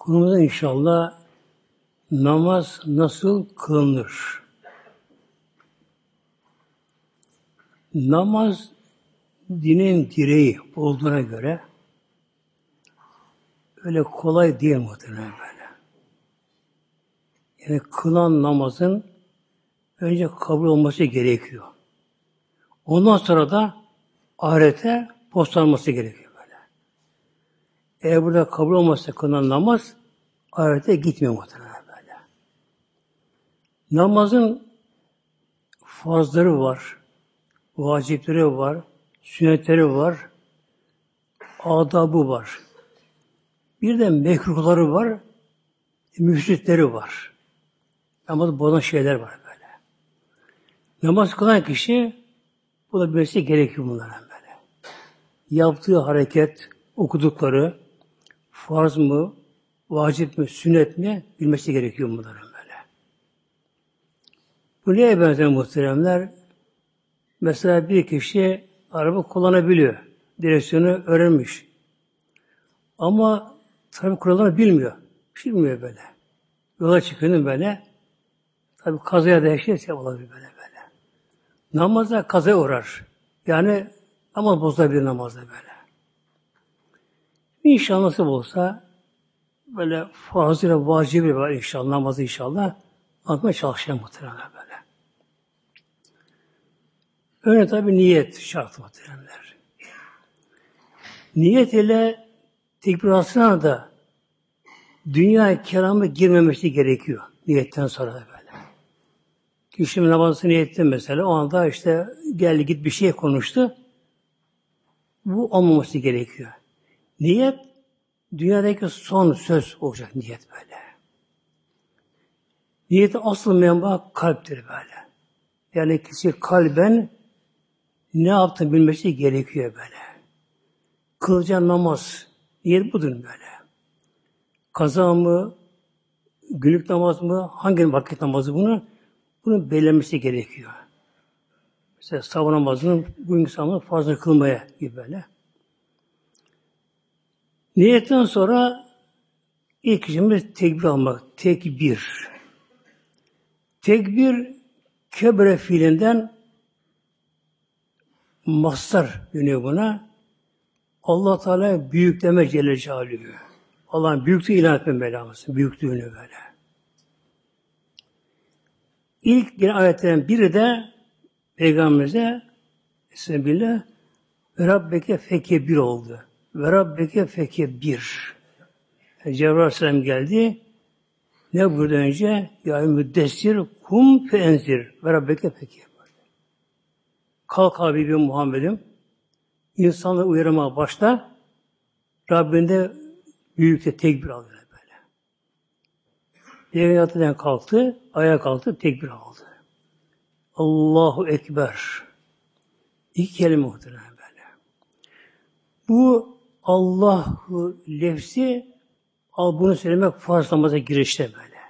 Konumuzda inşallah namaz nasıl kılınır? Namaz dinin direği olduğuna göre öyle kolay değil muhtemelen böyle. Yani kılan namazın önce kabul olması gerekiyor. Ondan sonra da ahirete postanması gerekiyor. Eğer burada kabul olmazsa kılınan namaz ahirete gitmiyor muhtemelen böyle. Namazın farzları var, vacipleri var, sünnetleri var, adabı var. Bir de mekruhları var, müfsitleri var. Namazı bozan şeyler var böyle. Namaz kılan kişi bu da bilmesi gerekiyor bunlara böyle. Yaptığı hareket, okudukları farz mı, vacip mi, sünnet mi bilmesi gerekiyor bunların böyle. Bu neye benzer muhteremler? Mesela bir kişi araba kullanabiliyor. Direksiyonu öğrenmiş. Ama trafik kurallarını bilmiyor. Bilmiyor böyle. Yola çıkıyor böyle. Tabi kazaya da her şey, olabilir böyle böyle. Namazda kazaya uğrar. Yani namaz bozulabilir namazda böyle. İnşallah nasıl olsa böyle fazla vacibi var inşallah namazı inşallah anlatmaya çalışacağım muhtemelen böyle. Önce tabi niyet şart muhteremler. Niyet ile tekbirasına da dünya keramı girmemesi gerekiyor niyetten sonra da böyle. Kişi namazını niyetti mesela o anda işte geldi git bir şey konuştu. Bu olmaması gerekiyor. Niyet dünyadaki son söz olacak niyet böyle. Niyeti asıl menba kalptir böyle. Yani kişi kalben ne yaptığını bilmesi gerekiyor böyle. Kılacağın namaz, niyet budur böyle. Kaza mı, günlük namaz mı, hangi vakit namazı bunu, bunu belirlemesi gerekiyor. Mesela sabah namazının bugünkü sabahını fazla kılmaya gibi böyle. Niyetten sonra ilk işimiz tekbir almak. Tekbir. Tekbir kebre fiilinden mastar dönüyor buna. Allah Teala büyükleme Celle Celaluhu. Allah'ın büyüklüğü ilan etme Mevlamızın büyüklüğünü böyle. İlk bir ayetlerin biri de Peygamberimize Bismillah Rabbeke feke bir oldu. Ve Rabbeke feke bir. Cebrail Aleyhisselam geldi. Ne burada önce? Ya müddessir kum fe enzir. Ve Rabbeke feke Kalk Habibim Muhammed'im. İnsanları uyarmaya başla. Rabbinde büyük de tekbir aldı böyle. Peygamber kalktı, ayağa kalktı, tekbir aldı. Allahu Ekber. İki kelime muhtemelen böyle. Bu Allahu lefzi al bunu söylemek farz namaza girişte böyle.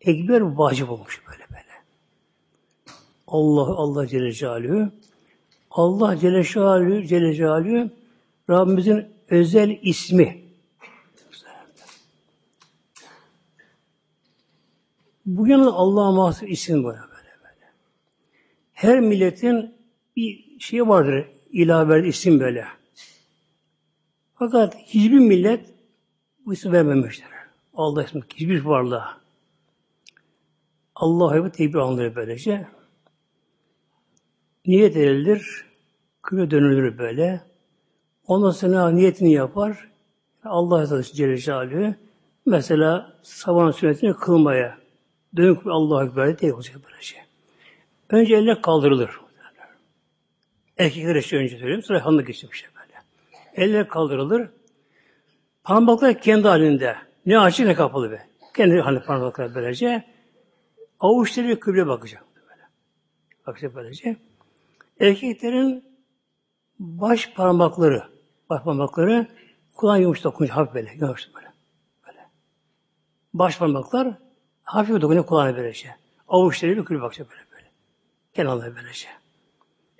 Ekber vacip olmuş böyle böyle. Allah Allah Celle Celaluhu Allah Celle Celaluhu, Celle Celaluhu Rabbimizin özel ismi. Bugün Allah'a mahsus isim böyle böyle böyle. Her milletin bir şey vardır ilave isim böyle. Fakat hiçbir millet bu isim vermemiştir. Allah ismi hiçbir varlığa. Allah'a tekbir alınır böylece. Niyet edilir, kıble dönülür böyle. Ondan sonra niyetini yapar. Allah Azze Celle Celaluhu mesela sabah sünnetini kılmaya dönük Allah'a Ekber diye olacak böylece. Önce elle kaldırılır. Erkekler için önce söyleyeyim. Sonra hanımda geçecek şey böyle. Elle kaldırılır. Parmaklar kendi halinde. Ne açık ne kapalı be. Kendi hani parmaklar böylece. Avuçları kıble bakacak. Böyle. Bakacak böylece. Erkeklerin baş parmakları, baş parmakları kulağın yumuşak dokunuyor hafif böyle, yumuşak böyle. böyle. Baş parmaklar hafif dokunuyor kulağına böylece. Avuçları bir kül bakacak böyle böyle. Kenarları böylece.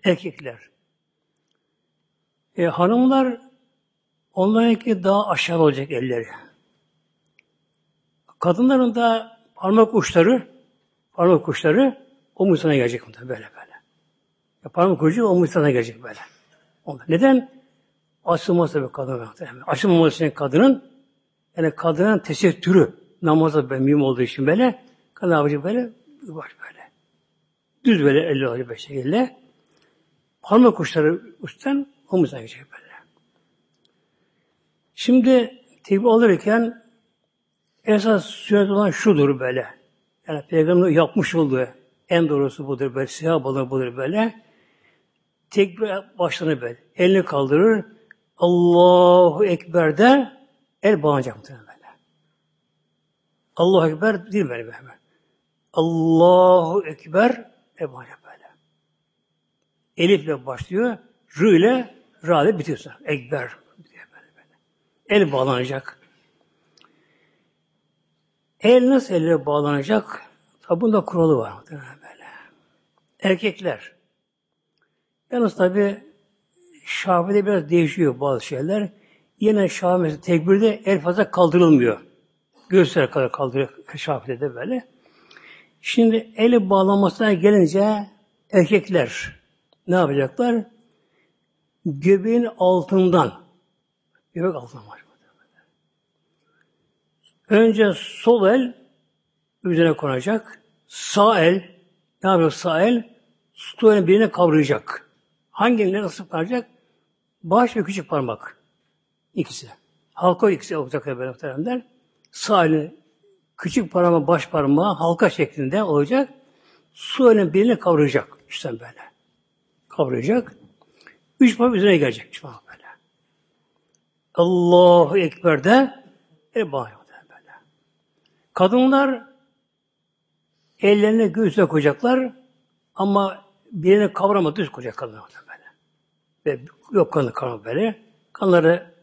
Erkekler. E, hanımlar onlarınki daha aşağı olacak elleri. Kadınların da parmak uçları parmak uçları omuzuna gelecek böyle böyle. Ya parmak ucu omuzuna gelecek böyle. Onda. Neden? Açılması bir kadın. Açılmaması için kadının yani kadının tesettürü namaza ben mühim olduğu için böyle kadın yapacak böyle baş böyle. Düz böyle elli alacak bir şekilde. Parmak uçları üstten omuzuna gelecek böyle. Şimdi tekbir alırken esas sünnet olan şudur böyle. Yani Peygamber yapmış olduğu en doğrusu budur böyle. Siyah balığı budur böyle. Tekbir başlanır böyle. Elini kaldırır. Allahu Ekber de el bağlanacak muhtemelen böyle. Allahu Ekber değil böyle. Allahu Ekber el bağlanacak böyle. Elifle başlıyor. Rı ile Ra ile. Ekber. El bağlanacak. El nasıl elle bağlanacak? Tabi bunda kuralı var. Böyle. Erkekler. Yalnız tabi Şafi'de biraz değişiyor bazı şeyler. Yine Şafi tekbirde el fazla kaldırılmıyor. Göğüsler kadar kaldırıyor Şafi'de de böyle. Şimdi eli bağlamasına gelince erkekler ne yapacaklar? Göbeğin altından göbek altından var. Önce sol el üzerine konacak. Sağ el ne yapacak sağ el? Elin birine kavrayacak. Hangi eline nasıl kavrayacak? Baş ve küçük parmak. İkisi. Halka ikisi olacak böyle muhteremler. Sağ elin küçük parmağı, baş parmağı halka şeklinde olacak. Elin birine kavrayacak. İşte böyle. Kavrayacak. Üç parmak üzerine gelecek. Üç parmak böyle. Allahu Ekber'de el bağırıyor. Kadınlar ellerini göğsüne koyacaklar ama birine kavrama düz koyacak kadınlar böyle. Ve yok kanı kavrama böyle. Kanları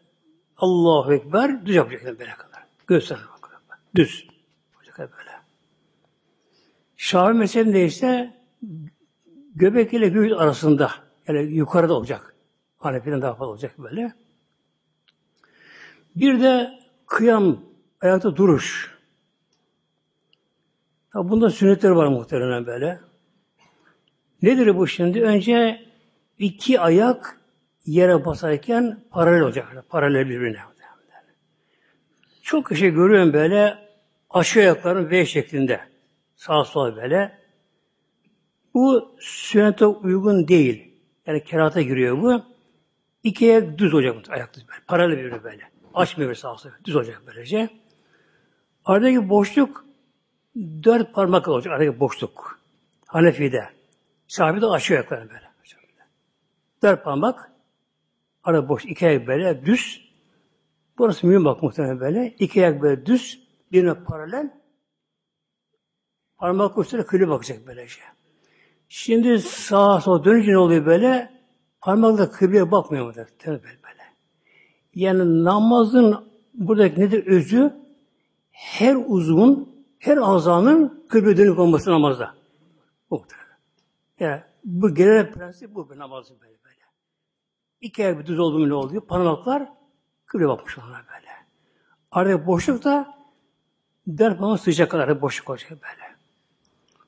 Allahu Ekber düz yapacaklar böyle kadar. Göğsüne düz. Olacak böyle. Şafi mezhebinde ise göbek ile göğüs arasında yani yukarıda olacak. Hanefi'den daha fazla olacak böyle. Bir de kıyam, ayakta duruş. Tabi bunda sünnetleri var muhtemelen böyle. Nedir bu şimdi? Önce iki ayak yere basarken paralel olacak. Paralel birbirine. Çok kişi görüyorum böyle aşağı ayakların V şeklinde. Sağ sol böyle. Bu sünnete uygun değil. Yani kerata giriyor bu. İki ayak düz olacak. Ayak düz böyle. Paralel birbirine böyle. Açmıyor sağ sol. Düz olacak böylece. Aradaki boşluk dört parmak olacak aradaki boşluk. Hanefi'de. Şafi'de aşağı ayaklarını böyle. Dört parmak arada boş. iki ayak böyle düz. Burası mühim bak muhtemelen böyle. İki ayak böyle düz. Birine paralel. Parmak uçları kıyıya bakacak böylece. Şimdi sağa sola dönünce ne oluyor böyle? Parmak da kıbleye bakmıyor mu? Böyle böyle. Yani namazın buradaki nedir özü? Her uzun her azanın kıble dönük olması namazda. Bu Yani bu genel prensip bu namazın böyle böyle. İki ayak bir düz oldu mu ne oluyor? Parmaklar kıble bakmış onlar böyle. Arada boşluk da der parmak sıcak kadar boşluk olacak böyle.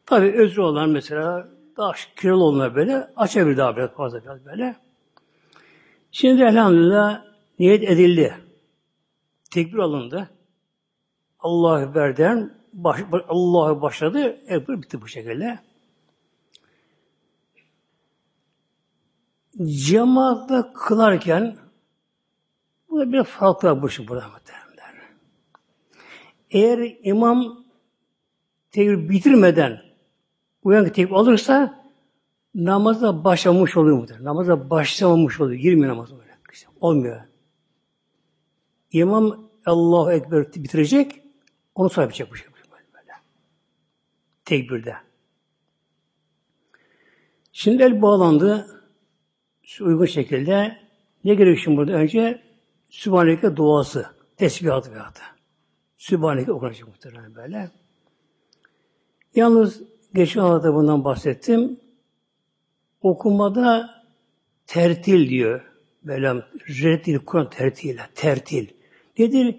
Tabi özrü olan mesela daha kilolu olanlar böyle açabilir daha biraz fazla biraz böyle. Şimdi elhamdülillah niyet edildi. Tekbir alındı. Allah-u Ekber'den baş, Allah'a başladı, Ekber bitti bu şekilde. Cemaatle kılarken bu da bir farklı var şey burada muhteremler. Eğer imam tekbir bitirmeden uyanık tekbir alırsa namaza başlamış oluyor muhtemelen. Namaza başlamamış oluyor. Girmiyor namaza böyle. Olmuyor. İmam Allahu Ekber bitirecek, onu sonra yapacak bu şey tekbirde. Şimdi el bağlandı. Uygun şekilde ne gerekiyor şimdi burada? Önce Sübhaneke duası, tesbihat veyahut Sübhaneke okunacak muhtemelen böyle. Yalnız geçen hafta bundan bahsettim. Okumada tertil diyor. Böyle reddil Kur'an tertil, tertil. Nedir?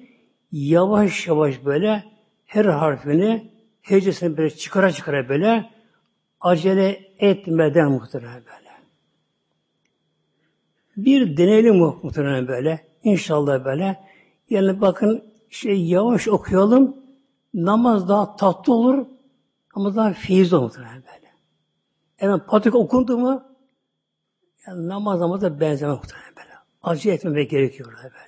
Yavaş yavaş böyle her harfini hecesini böyle çıkara çıkara böyle acele etmeden muhtemelen böyle. Bir deneyelim muhtemelen böyle. İnşallah böyle. Yani bakın şey yavaş okuyalım. Namaz daha tatlı olur ama daha feyiz olur muhtemelen böyle. Hemen patik okundu mu yani namaz namaza benzemez muhtemelen böyle. Acı etmemek gerekiyor böyle.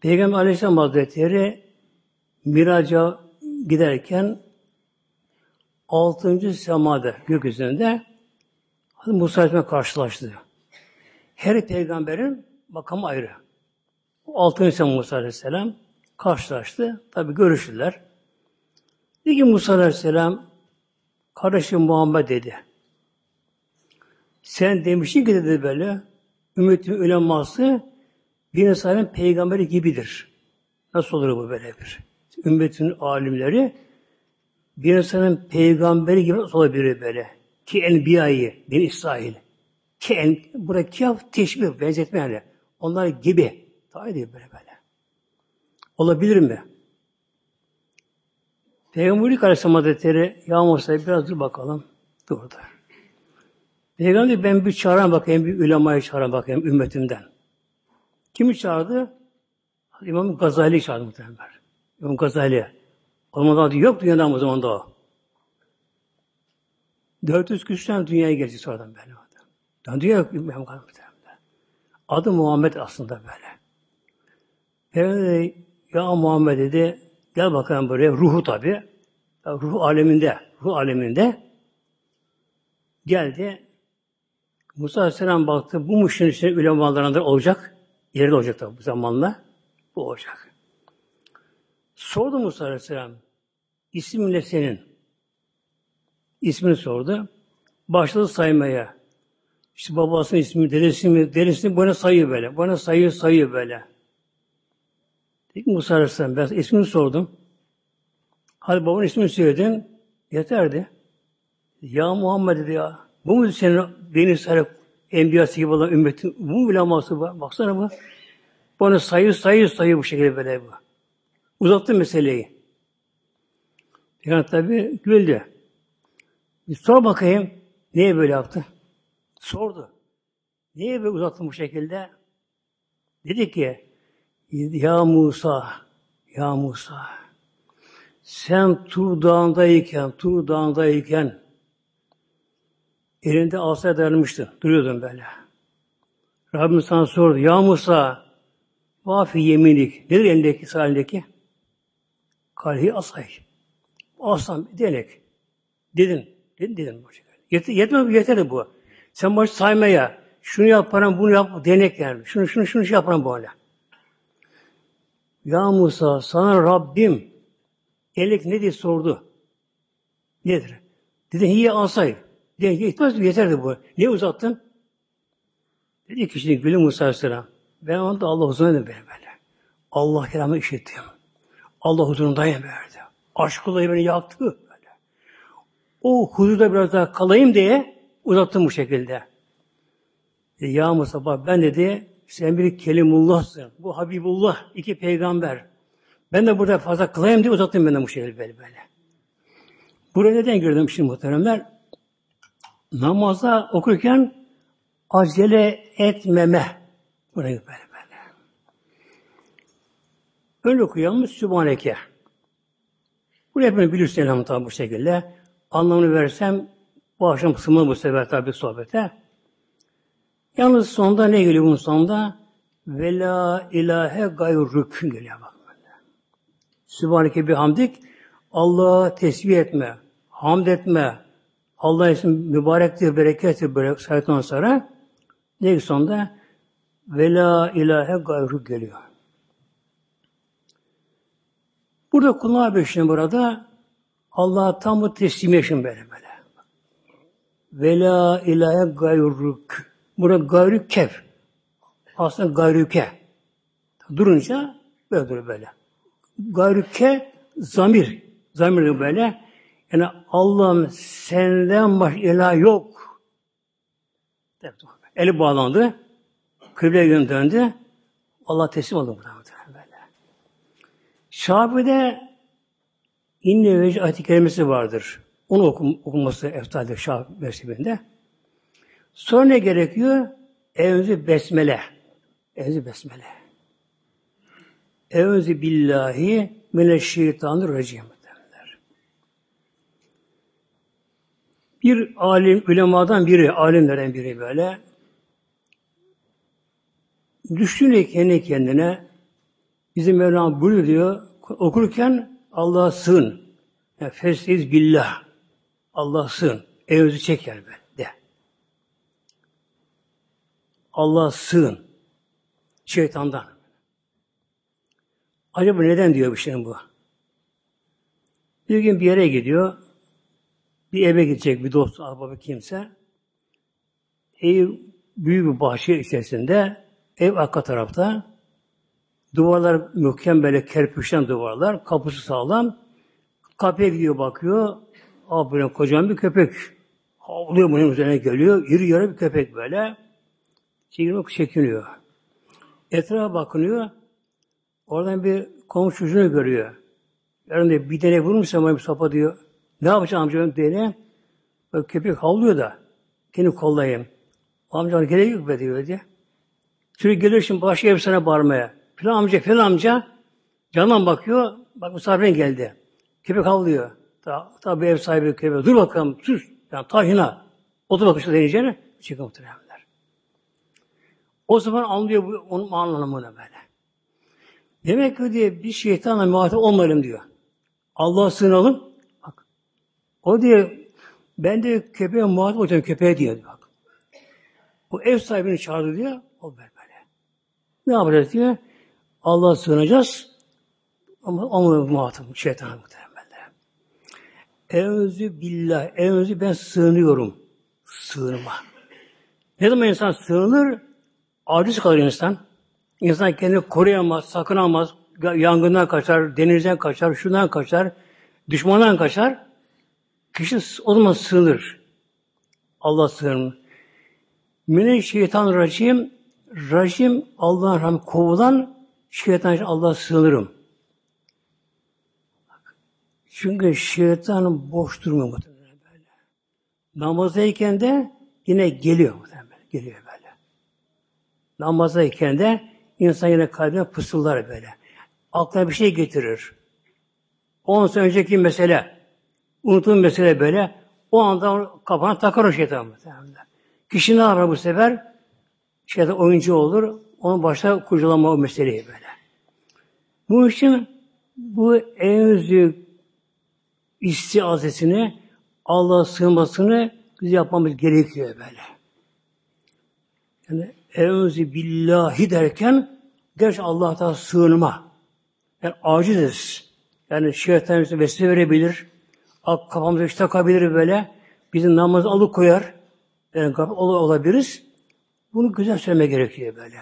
Peygamber Aleyhisselam Hazretleri miraca giderken altıncı semada gökyüzünde Musa Aleyhisselam karşılaştı. Her peygamberin makamı ayrı. Altıncı sema Musa Aleyhisselam karşılaştı. Tabi görüştüler. Dedi ki Musa Aleyhisselam kardeşim Muhammed dedi. Sen demiştin ki dedi böyle ümmetin uleması bir insanın peygamberi gibidir. Nasıl olur bu böyle bir? Ümmetin alimleri bir insanın peygamberi gibi nasıl olabilir böyle? Ki enbiyayı, bin İsrail. Ki en, burada kıyaf teşbih, benzetme yani. Onlar gibi. Daha değil böyle böyle. Olabilir mi? Peygamberlik Aleyhisselam Hazretleri Ya Musa biraz dur bakalım. Durdu. Peygamber ben bir çağıran bakayım, bir ulemayı çağıran bakayım ümmetimden. Kimi çağırdı? İmam Gazali çağırdı muhtemelen. İmam Gazali. Onun adı yok dünyada o zaman da o. 400 küsürden dünyaya geldi sonradan böyle. Yani dünya yok İmam Gazali Adı Muhammed aslında böyle. Peygamber ya Muhammed dedi, gel bakalım buraya, ruhu tabi. Ruh aleminde, ruh aleminde geldi. Musa Aleyhisselam baktı, bu müşrinin içinde ulemalarından olacak. İleride olacak tabi bu zamanla. Bu olacak. Sordu Musa Aleyhisselam, isim ne senin? İsmini sordu. Başladı saymaya. İşte babasının ismi, dedesinin, dedesini bana sayıyor böyle. Bana sayıyor, sayıyor böyle. Dedi Musa Aleyhisselam, ben ismini sordum. Hadi babanın ismini söyledin. Yeterdi. Ya Muhammed dedi ya. Bu mu senin beni sarıp enbiyası gibi olan ümmetin? Bu mu bilaması bu? Baksana bu. Bana sayı sayı sayı bu şekilde böyle bu. Uzattı meseleyi. Yani tabi güldü. Bir sor bakayım. Niye böyle yaptı? Sordu. Niye böyle uzattın bu şekilde? Dedi ki Ya Musa Ya Musa sen Tur Dağı'ndayken Tur Dağı'ndayken elinde asaya dayanmıştın. Duruyordun böyle. Rabbim sana sordu. Ya Musa Vafi yeminik. Nedir elindeki, sağ elindeki? Kalhi asay. Aslan, denek. Dedin. Dedin, dedin. Yet, yetmez, yeter bu. Sen baş saymaya, şunu yap param, bunu yap, denek yani. Şunu, şunu, şunu şey yaparım böyle. Ya Musa, sana Rabbim elek ne diye sordu. Nedir? Dedi, hiye asay. Dedi, yetmez, yeterdi bu. Niye uzattın? Dedi ki şimdi Gülü Musa Aleyhisselam. Ben onda Allah huzuruna böyle böyle. Allah kelamı işittim. Allah huzurundayım böyle. Aşkıyla beni yaktı böyle. O huzurda biraz daha kalayım diye uzattım bu şekilde. Dedi, ya Mustafa ben dedi sen bir kelimullahsın. Bu Habibullah, iki peygamber. Ben de burada fazla kılayım diye uzattım ben de bu şekilde böyle böyle. Buraya neden girdim şimdi muhteremler? Namazda okurken acele etmeme. Buraya böyle böyle. Öyle okuyalım Sübhaneke. Bunu hepimiz bilirsiniz elhamdülillah bu şekilde. Anlamını versem bu akşam kısmını bu sefer tabi sohbete. Yalnız sonunda ne geliyor bunun sonunda? Ve la ilahe gayruk geliyor bak. Sübhaneke bir hamdik. Allah'a tesbih etme, hamd etme, Allah için mübarektir, berekettir böyle saydıktan sonra ne sonunda ve la ilahe gayru geliyor. Burada kullanma beşini burada Allah'a tam bu teslimiyet böyle böyle. Ve la ilahe gayruk. Burada gayrü kef. Aslında gayrüke. Durunca böyle duruyor böyle. Gayrüke zamir. Zamir böyle. Yani Allah'ım senden baş ilah yok. Eli bağlandı. Kıbleye yön döndü. Allah teslim oldu muhtemelen böyle. Şafi'de inne vecih ayet kelimesi vardır. Onu okum, okunması eftaldir Şafi mezhebinde. Sonra ne gerekiyor? Evzi besmele. Evzi besmele. Evzi billahi mineşşeytanirracim Bir alim, ulemadan biri, alimlerden biri böyle düşünüyor kendi kendine bizim Mevlam buyuruyor diyor okurken Allah'a sığın. Yani Fesiz billah. Allah sığın. Evzi çek yani de. Allah sığın. Şeytandan. Acaba neden diyor bu şeyin bu? Bir gün bir yere gidiyor. Bir eve gidecek bir dost, ahbabı kimse. Ev büyük bir bahçe içerisinde ev arka tarafta duvarlar mükemmel böyle kerpiçten duvarlar. Kapısı sağlam. Kapıya gidiyor bakıyor. Abi böyle kocaman bir köpek. Havlıyor bunun üzerine geliyor. Yürü yarı bir köpek böyle. Çekilmek çekiniyor. Etrafa bakınıyor. Oradan bir komşu çocuğunu görüyor. Yarın diyor, bir tane vurmuş ama bir sopa diyor. Ne yapacağım amca diye. Böyle köpek havlıyor da. Kendi kollayayım. Amca gerek yok be diyor diye. Sürekli gelir şimdi başka sana bağırmaya. Filan amca, filan amca candan bakıyor. Bak misafirin geldi. Köpek havlıyor. Ta, tabi ev sahibi köpek. Dur bakalım sus. Yani tahina. Otur bakın şu deneyeceğine. Çıkın muhtemelenler. O zaman anlıyor bu, onun anlamını böyle. Demek ki diye bir şeytanla muhatap olmayalım diyor. Allah'a sığınalım. O diyor ben de köpeğe muhatap olacağım köpeğe diyor. Bak. Bu ev sahibini çağırdı diyor. O böyle böyle. Ne yapacağız diyor. Allah'a sığınacağız. Ama ama muhatap şeytana muhtemelen. Evzü billah, evzü ben sığınıyorum. Sığınma. Ne zaman insan sığınır? Aciz kalır insan. İnsan kendini koruyamaz, sakınamaz. Yangından kaçar, denizden kaçar, şundan kaçar, düşmandan kaçar. Kişi o zaman sığınır. Allah sığınır. Mine şeytan racim, racim Allah'ın rahmet kovulan şeytan Allah sığınırım. Çünkü şeytan boş durmuyor böyle. Namazdayken de yine geliyor muhtemelen. Geliyor böyle. Namazdayken de insan yine kalbine pısıldar böyle. Aklına bir şey getirir. 10 sene önceki mesele, unuttuğun mesele böyle, o anda kafana takar o şeytan muhtemelen. Kişi ne yapar bu sefer? Şeytan oyuncu olur, onun başta kurcalama o meseleyi böyle. Bu için bu en büyük istiazesini, Allah'a sığınmasını biz yapmamız gerekiyor böyle. Yani Eûzü billahi derken gerçi Allah'tan sığınma. Yani aciziz. Yani şeytan bize vesile verebilir. Kafamıza iş takabilir böyle. Bizim namazı alıkoyar. Yani olabiliriz. Bunu güzel söyleme gerekiyor böyle.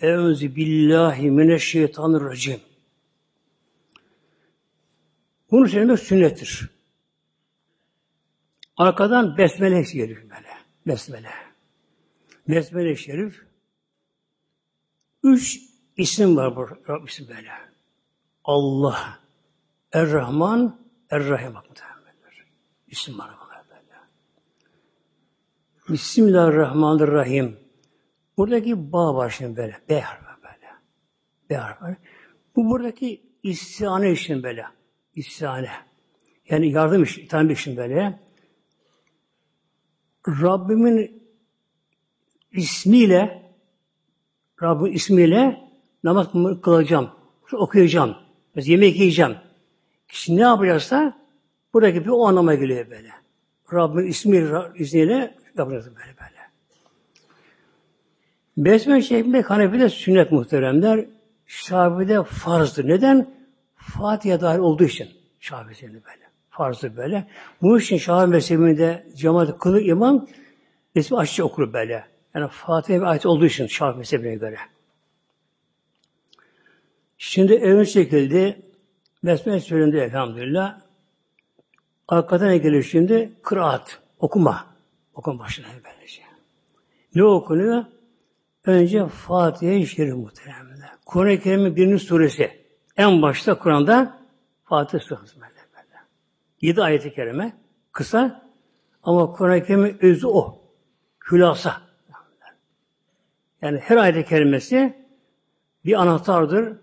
Eûzü billahi mineşşeytanirracim. Bunu söylemek sünnettir. Arkadan besmele gelir böyle. Besmele. Besmele şerif. Üç isim var bu Rab isim böyle. Allah, Er-Rahman, Er-Rahim. İsim var bunlar böyle. Bismillahirrahmanirrahim. Buradaki bağ var şimdi böyle. B harfi böyle. B harfi. Bu buradaki istihane için böyle. İstihane. Yani yardım için, itham için böyle. Rabbimin ismiyle Rabbin ismiyle namaz kılacağım. Okuyacağım. Yemek yiyeceğim. Kişi ne yapacaksa buradaki bir o anlama geliyor böyle. Rabbin ismi izniyle yapacağız böyle böyle. Besmele çekmek Hanefi'de sünnet muhteremler. Şafi'de farzdır. Neden? Fatiha dahil olduğu için Şafii böyle. Farzı böyle. Bu için Şafii mezhebinde cemaat kılı imam resmi açıkça okur böyle. Yani Fatiha bir ayet olduğu için Şafii mezhebine göre. Şimdi evin şekilde Besmele söylendi elhamdülillah. Arkadan ne gelir şimdi? Kıraat, okuma. Okuma başına böylece. Ne okunuyor? Önce Fatiha-i Şerif muhtemelen. Kur'an-ı Kerim'in birinci suresi. En başta Kur'an'da Fatih Suresi. Yedi ayet-i kerime. Kısa ama Kur'an-ı Kerim'in özü o. Hülasa. Yani her ayet-i kerimesi bir anahtardır.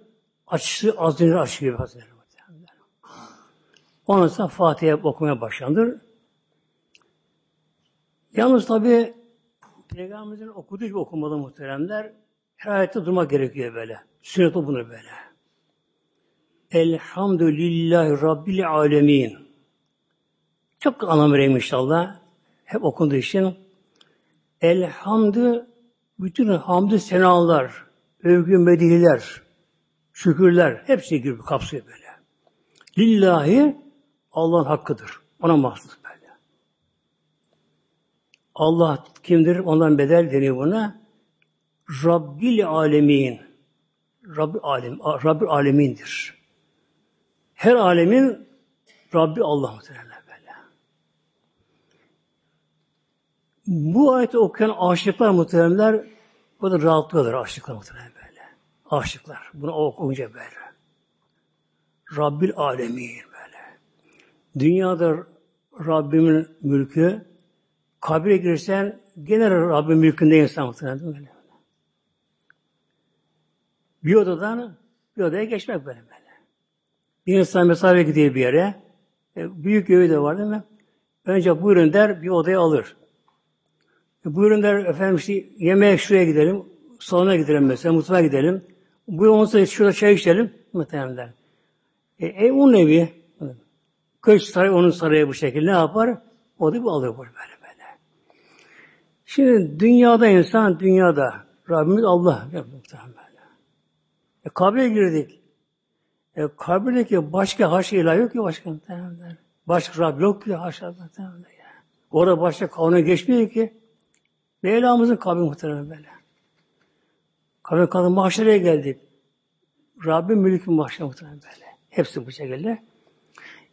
Açısı az önce gibi Hazretleri. Ondan sonra Fatiha okumaya başlanır. Yalnız tabi Peygamberimizin okuduğu gibi okumalı muhteremler. Her ayette durmak gerekiyor böyle. Sünnet o bunu böyle. Elhamdülillahi Rabbil Alemin. Çok anlam vereyim inşallah. Hep okunduğu için. Elhamdü bütün hamdü senalar, övgü medihler, şükürler hepsi gibi kapsıyor böyle. Lillahi Allah'ın hakkıdır. Ona mahsus böyle. Allah kimdir? Ondan bedel deniyor buna. Rabbil alemin. Rabbi alem, Rabbi alemindir. Her alemin Rabbi Allah muhtemelen böyle. Bu ayeti okuyan aşıklar muhteremler bu da rahatlıyorlar aşıklar muhtemelen böyle. Aşıklar. Bunu okuyunca böyle. Rabbil alemin. Dünyada Rabbimin mülkü kabire girsen gene Rabbin mülkünde insan muhtemelen böyle. Bir odadan bir odaya geçmek böyle böyle. Bir insan mesafeye gidiyor bir yere. E, büyük evi de var değil mi? Önce buyurun der, bir odaya alır. E, buyurun der, efendim işte yemeğe şuraya gidelim, salona gidelim mesela, mutfağa gidelim. Buyurun olsa şurada çay içelim, muhtemelen der. E, ev onun evi. Köş saray onun sarayı bu şekilde ne yapar? O da bir alır böyle böyle. Şimdi dünyada insan, dünyada Rabbimiz Allah. Muhtemelen. E, kabre girdik. E, kabirdeki başka haşa ilah yok ki başka muhtemelen. Başka Rab yok ki haşa muhtemelen. Orada başka kavne geçmiyor ki. Mevlamızın kabri muhtemelen böyle. Kabri kabri mahşereye geldik. Rabbim mülkün mahşere muhtemelen böyle. Hepsi bu şekilde.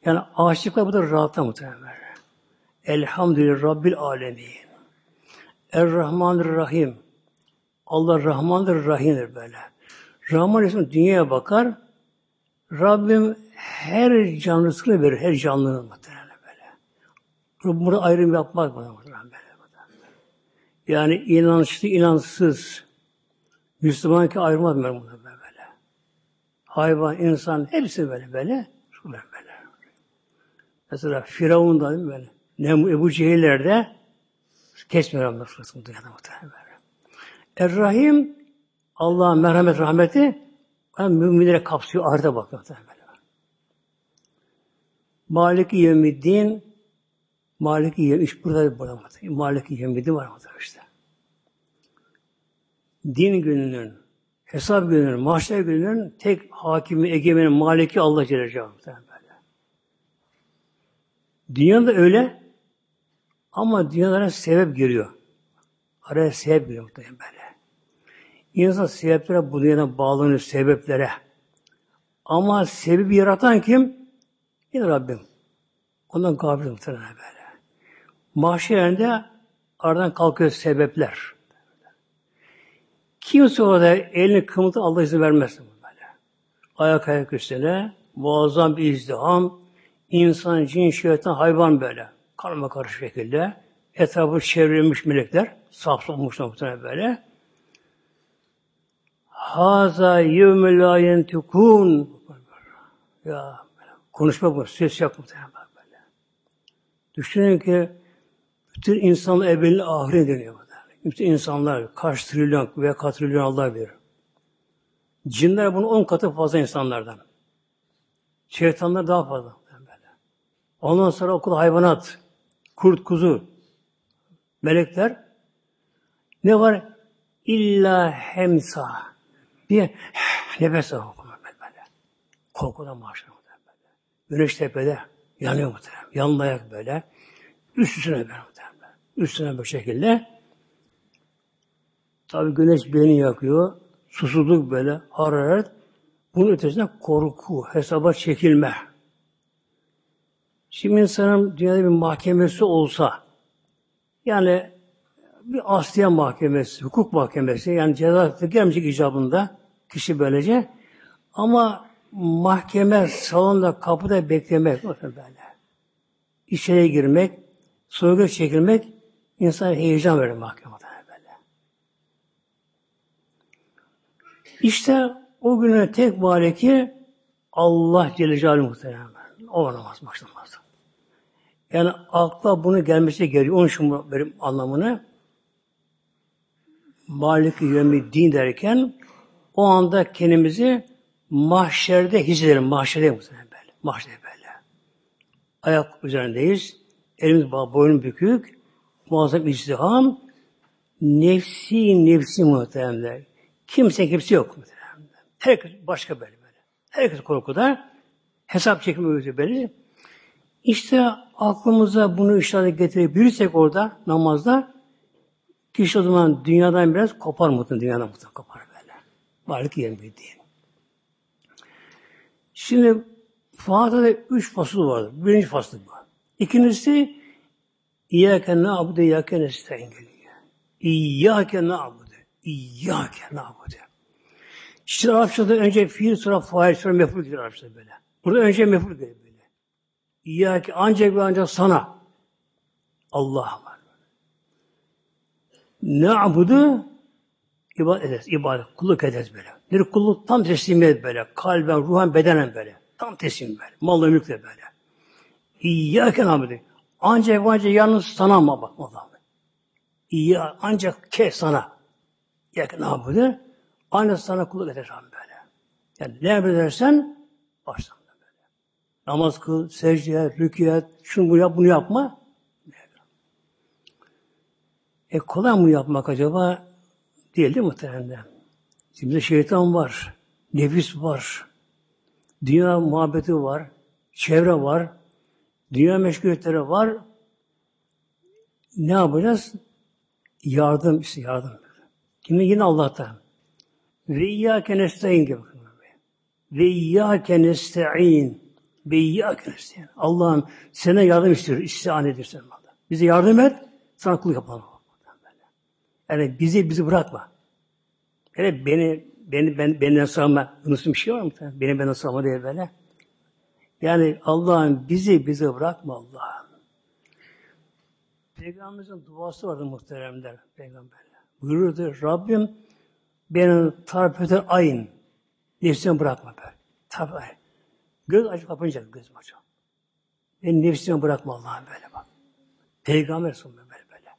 Yani aşıklar bu da rahatla muhtemelen. Elhamdülillah Rabbil Alemin. Er-Rahmanir-Rahim. Allah Rahmandır, Rahim'dir böyle. Rahman ismi dünyaya bakar, Rabbim her canlısını verir, her canlının muhtemelen böyle. Rabbim burada ayrım yapmaz bana muhtemelen böyle. Yani inançlı, inansız, Müslüman ki ayırmaz böyle böyle. Hayvan, insan, hepsi. Böyle böyle. Mesela Firavun da değil mi böyle? Ne Ebu Cehiller de kesmiyor Allah Resulü'nün dünyada muhtemelen böyle. Er-Rahim Allah'ın merhamet, rahmeti yani müminlere kapsıyor, arda bakıyor. Böyle. Maliki Yevmiddin Maliki Yevmiddin, burada burada Maliki Yevmiddin var mıdır işte. Din gününün, hesap gününün, mahşer gününün tek hakimi, egemeni, maliki Allah Celle Celaluhu. Böyle. Dünyada öyle ama dünyalara sebep giriyor. Araya sebep giriyor muhtemelen böyle. İnsan sebeplere bu dünyada bağlanıyor sebeplere. Ama sebebi yaratan kim? Yine Rabbim. Ondan gafil muhtemelen böyle. Mahşerinde aradan kalkıyor sebepler. Kimse orada elini kımıltı Allah izin vermez. Böyle. Ayak ayak üstüne muazzam bir izdiham, insan, cin, şeytan, hayvan böyle. Karma karışık şekilde. Etrafı çevrilmiş melekler. Sapsamışlar muhtemelen böyle. Haza yevme la yentikun. Ya konuşma bu, ses yok muhtemelen böyle. Düşünün ki bütün insanlar evvelin ahire deniyor. Bütün insanlar kaç trilyon veya kaç trilyon Allah bilir. Cinler bunu on katı fazla insanlardan. Şeytanlar daha fazla. Ondan sonra okul hayvanat, kurt, kuzu, melekler ne var? İlla hemsa. Bir nefes al böyle. Korkudan maaşlar böyle. Güneş tepede yanıyor muhtemelen. Yanlayak böyle. Üst üstüne böyle muhtemelen. Üstüne bu şekilde. Tabi güneş beni yakıyor. Susuzluk böyle, hararet. Bunun ötesinde korku, hesaba çekilme. Şimdi insanın dünyada bir mahkemesi olsa, yani bir asliye mahkemesi, hukuk mahkemesi, yani ceza gelmeyecek icabında kişi böylece. Ama mahkeme salonda kapıda beklemek bakın böyle. İçeri girmek, sorgu çekilmek insan heyecan verir mahkemede böyle. İşte o güne tek bari ki Allah Celle Celaluhu muhtemelen. O namaz başlamaz. Yani akla bunu gelmesi gerekiyor. Onun için benim anlamını Malik yömi din derken o anda kendimizi mahşerde hissedelim. Mahşerde muhtemelen böyle. Mahşerde böyle. Ayak üzerindeyiz. Elimiz boynun bükük. Muazzam izdiham. Nefsi nefsi muhtemelen. Kimse kimse yok muhtemelen. Herkes başka böyle böyle. Herkes korkuda. Hesap çekme böyle. İşte aklımıza bunu işaret getirebilirsek orada namazda kişi o zaman dünyadan biraz kopar muhtemelen. Dünyadan muhtemelen kopar böyle. Varlık yerin değil. Şimdi Fatiha'da üç fasıl vardır. Birinci fasıl bu. İkincisi İyyâke na'budu İyyâke nestaîn geliyor. İyyâke na'budu. İyyâke na'budu. İşte Arapçada önce fiil sonra fail sonra mef'ul gelir Arapçada böyle. Burada önce mef'ul gelir böyle. İyyâke ancak ve ancak sana. Allah var. Na'budu ibadet ederiz. İbadet, kulluk ederiz böyle. Bir kulluk tam teslimiyet böyle. Kalben, ruhen, bedenen böyle. Tam teslim böyle. Mal ve mülk de böyle. İyyâke na'budu. Ancak ancak yalnız sana ama bak Allah. İyi ancak ke sana. Yakın abudu. Aynı sana kulluk edeceğim böyle. Yani ne emredersen böyle. Namaz kıl, secde, rüküye, şunu bunu yap, bunu yapma. E kolay mı yapmak acaba? Değil değil muhtemelen. Şimdi şeytan var, nefis var, dünya muhabbeti var, çevre var, Dünya meşguliyetleri var. Ne yapacağız? Yardım işte yardım. Şimdi yine Allah'tan. Ve iyyâke nestaîn gibi. Ve iyyâke nesta'in. Ve iyyâke nesta'in. Allah'ım sana yardım istiyor. İstihan ediyorsun. Bize yardım et. Sana kul yapalım. Yani bizi bizi bırakma. Yani beni beni ben benden sağma. Unutsun bir şey var mı? Beni benden sağma diye böyle. Yani Allah'ın bizi bize bırakma Allah'ım. Peygamberimizin duası vardı muhteremler peygamberler. Buyururdu Rabbim beni tarpete ayın. Nefsimi bırakma. Tarp ayın. Göz açıp kapınca gözüm açıp. Beni nefsimi bırakma Allah'ım böyle bak. Peygamber sunmuyor böyle böyle.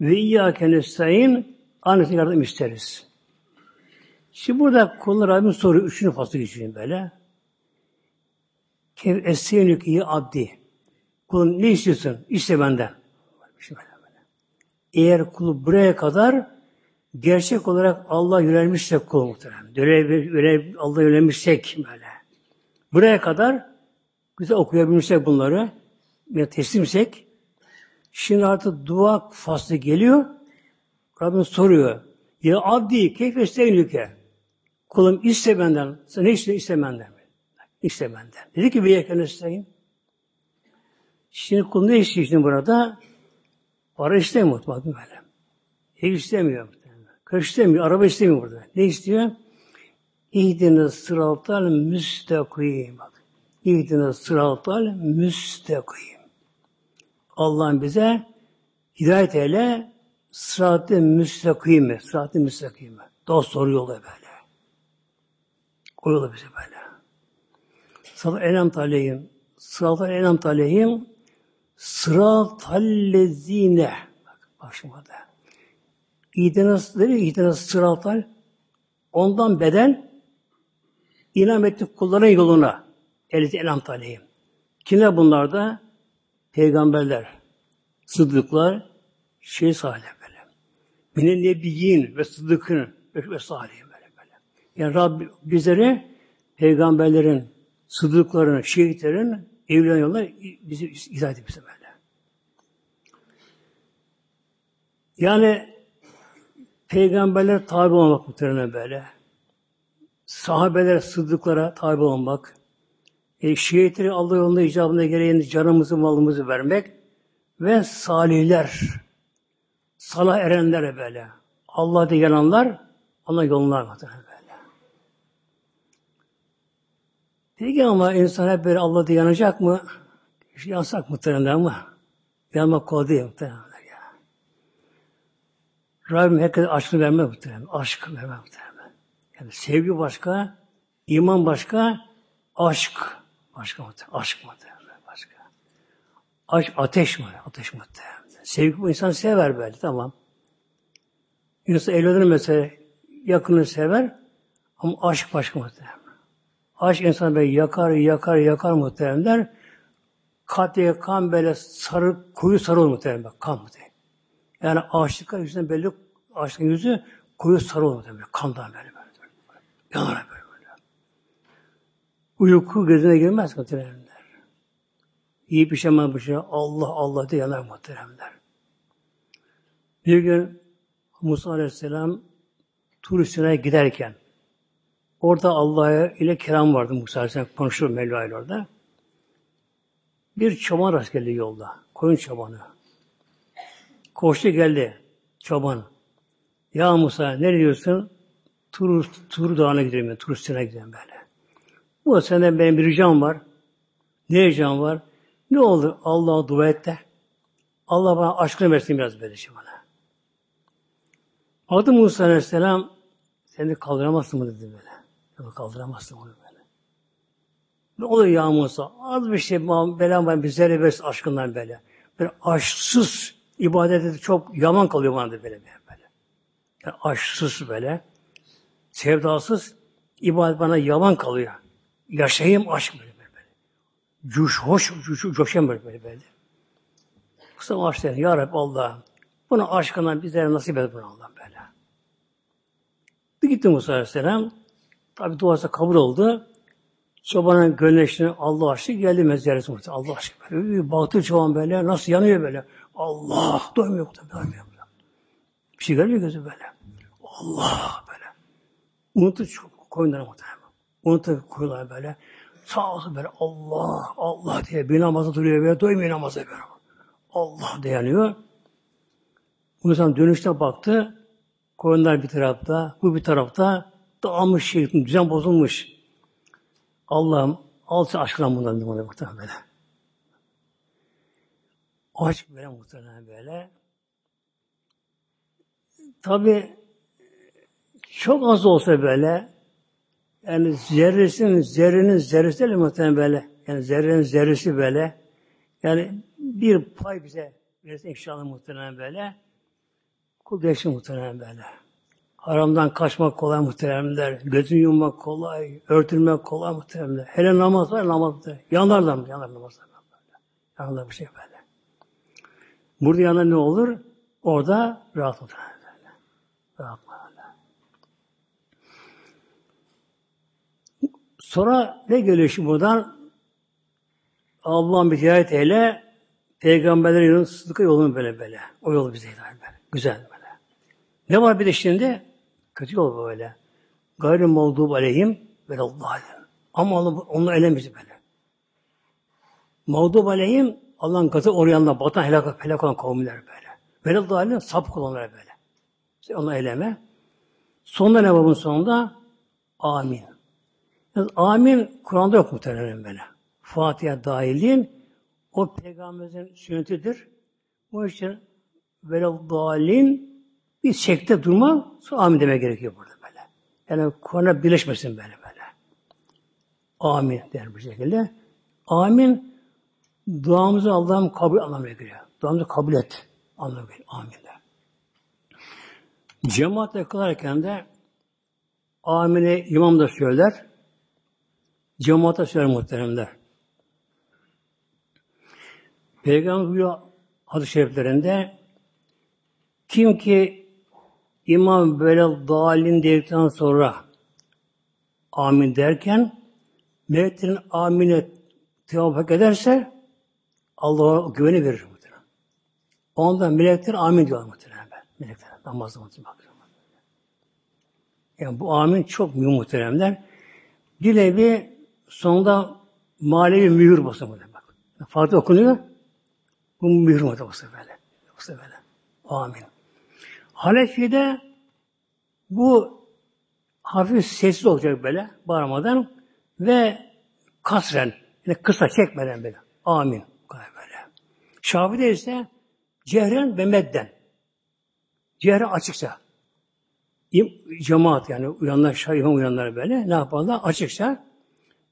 Ve iyyâke nestaîn annesi yardım isteriz. Şimdi burada kullar Rabbim soruyor. Üçünü faslı geçiyor böyle. Kev essenük iyi abdi. Kulum ne istiyorsun? İşte benden. Eğer kulu buraya kadar gerçek olarak Allah yönelmişsek kul muhterem. Görev, Allah yönelmişsek böyle. Buraya kadar güzel okuyabilmişsek bunları ya teslimsek şimdi artık dua faslı geliyor. Rabbim soruyor. Ya abdi keyfe steynüke. Kulum iste benden. Sen ne iste, iste benden. İşte benden. Dedi ki bir yeken isteyin. Şimdi kul ne istiyor şimdi burada? Para istemiyor bak böyle. Ev istemiyor. Kış istemiyor. Araba istemiyor burada. Ne istiyor? İhdine sıratal müstakim. Bak. İhdine sıratal müstakim. Allah'ın bize hidayet eyle sırat-ı müstakime. Sırat-ı müstakime. Dost doğru yola böyle. O yola bize böyle. Sırat enam aleyhim. Sırat enam aleyhim. Sırat hallezine. Bak başıma da. İdina, dedi İdina sıratal. Ondan bedel inam ettik kulların yoluna. Elisi enam aleyhim. Kimler bunlar da? Peygamberler, sıddıklar, şey salih böyle. Mine nebiyyin ve sıddıkın ve salih böyle böyle. Yani Rabbi bizleri peygamberlerin, sıddıkların, şehitlerin evliyan yoluna bizi izah edip bize böyle. Yani peygamberler tabi olmak muhtemelen böyle. Sahabeler, sıddıklara tabi olmak. E, şehitleri Allah yolunda icabında gereğinde canımızı, malımızı vermek ve salihler, salah erenlere böyle. Allah'ta yananlar, Allah yolunlar muhtemelen böyle. Peki ama insan hep böyle Allah'ta yanacak mı? Yansak muhtemelen ama yanmak kolay değil muhtemelen. Rabbim herkese aşkını vermez muhtemelen. Aşk vermez muhtemelen. Yani sevgi başka, iman başka, aşk başka muhtemelen. Aşk muhtemelen başka. Aşk ateş mi? Ateş muhtemelen. Sevgi bu insan sever böyle tamam. İnsan evlenir mesela yakını sever ama aşk başka muhtemelen. Aşk insan böyle yakar, yakar, yakar muhteremler. Kalpte kan böyle sarı, koyu sarı olur muhterem. Kan muhterem. Yani aşıklar yüzünden belli aşkın yüzü koyu sarı olur muhterem. Kandan böyle böyle. Yanar böyle böyle. Uyku gözüne girmez muhteremler. Şey mi bir şey Allah Allah diye yanar muhteremler. Bir gün Musa Aleyhisselam Tur giderken Orada Allah ile kelam vardı Musa Aleyhisselam konuşur Mevla ile orada. Bir çoban rast geldi yolda. Koyun çobanı. Koştu geldi çoban. Ya Musa ne diyorsun? Tur, Tur Dağı'na gidelim. Yani, Tur Üstüne gidelim böyle. Bu senden benim bir ricam var. Ne ricam var? Ne olur Allah'a dua et de. Allah bana aşkını versin biraz böyle şey bana. Adı Musa Aleyhisselam seni kaldıramazsın mı dedi böyle. Yok kaldıramazsın onu böyle. Ne oluyor ya Musa? Az bir şey belam var bir zerre versin aşkından böyle. Böyle aşksız ibadet çok yaman kalıyor bana da böyle böyle. Yani aşksız böyle. Sevdasız ibadet bana yaman kalıyor. Yaşayayım aşk böyle böyle. Cuş, hoş, cuş, coşayım böyle böyle. böyle. Kısa aşk dedim. Ya Rabbi Allah. Bunu aşkından bizlere nasip et bunu Allah böyle. Bir gitti Musa Aleyhisselam. Tabi duası kabul oldu. Çobanın gönlüne Allah aşkı geldi mezaresi muhtemelen. Allah aşkı böyle. Baktı çoban böyle. Nasıl yanıyor böyle. Allah doymuyor doymuyor. Bir şey görmüyor gözü böyle. Allah böyle. Unuttu koyunları muhtemelen. Unuttu koyunları böyle. Sağ olsun böyle Allah Allah diye bir namazda duruyor böyle. Doymuyor namaza böyle. Allah dayanıyor. İnsan dönüşte baktı. Koyunlar bir tarafta, bu bir tarafta. Dağılmış şey, düzen bozulmuş. Allah'ım al sen aşkından bundan diye muhtemelen böyle. Aşk böyle muhtemelen böyle. Tabi çok az olsa böyle yani zerresinin, zerrenin zerresi değil muhtemelen böyle. Yani zerrenin zerresi böyle. Yani bir pay bize verirse inşallah muhtemelen böyle. Kul değişir muhtemelen böyle. Haramdan kaçmak kolay muhteremler. Gözünü yummak kolay. Örtülmek kolay muhteremler. Hele namaz var namaz da. Yanlardan mı? Yanar namaz. Yanlar bir şey böyle. Burada yana ne olur? Orada rahat olur. Böyle. Rahat. Sonra ne geliyor şimdi buradan? Allah'ın bir hidayet eyle, peygamberlerin yolunu, sıdkı yolunu böyle böyle. O yol bize hidayet. Güzel böyle. Ne var bir de şimdi? Kötü yol böyle. Gayrı mağdub aleyhim ve Allah Ama Allah onu elemiş böyle. Mağdub aleyhim Allah'ın katı oryanlar, batan helak, helak olan kavimler böyle. Veled dalim sapık olanlar böyle. İşte onu eleme. Sonunda ne bunun sonunda? Amin. Yani amin Kur'an'da yok muhtemelen böyle. Fatiha dahil O peygamberimizin sünnetidir. Bu için veled dalim bir şekilde durma, sonra amin demeye gerekiyor burada böyle. Yani Kur'an'a birleşmesin böyle böyle. Amin der bu şekilde. Amin duamızı Allah'ım kabul anlamına geliyor. Duamızı kabul et anlamına geliyor. Amin der. Cemaatle kılarken de amine imam da söyler. Cemaate söyler muhteremler. Peygamber buyuruyor hadis-i şeriflerinde kim ki İmam böyle dalin dedikten sonra amin derken meleklerin amine tevafuk ederse Allah'a güveni verir muhtemelen. Ondan melekler amin diyorlar muhtemelen. Melekler namazda muhtemelen. Yani bu amin çok mühim muhteremler. Bir nevi sonunda manevi mühür basıyor muhtemelen. Fatih okunuyor. Bu mühür muhtemelen böyle. Yoksa böyle. Amin. Hanefi'de bu hafif sessiz olacak böyle bağırmadan ve kasren, yani kısa çekmeden böyle. Amin. Böyle. Şafi'de ise cehren ve medden. Cehre açıkça. Cemaat yani uyanlar, şahivan uyanlar böyle ne yaparlar? Açıkça.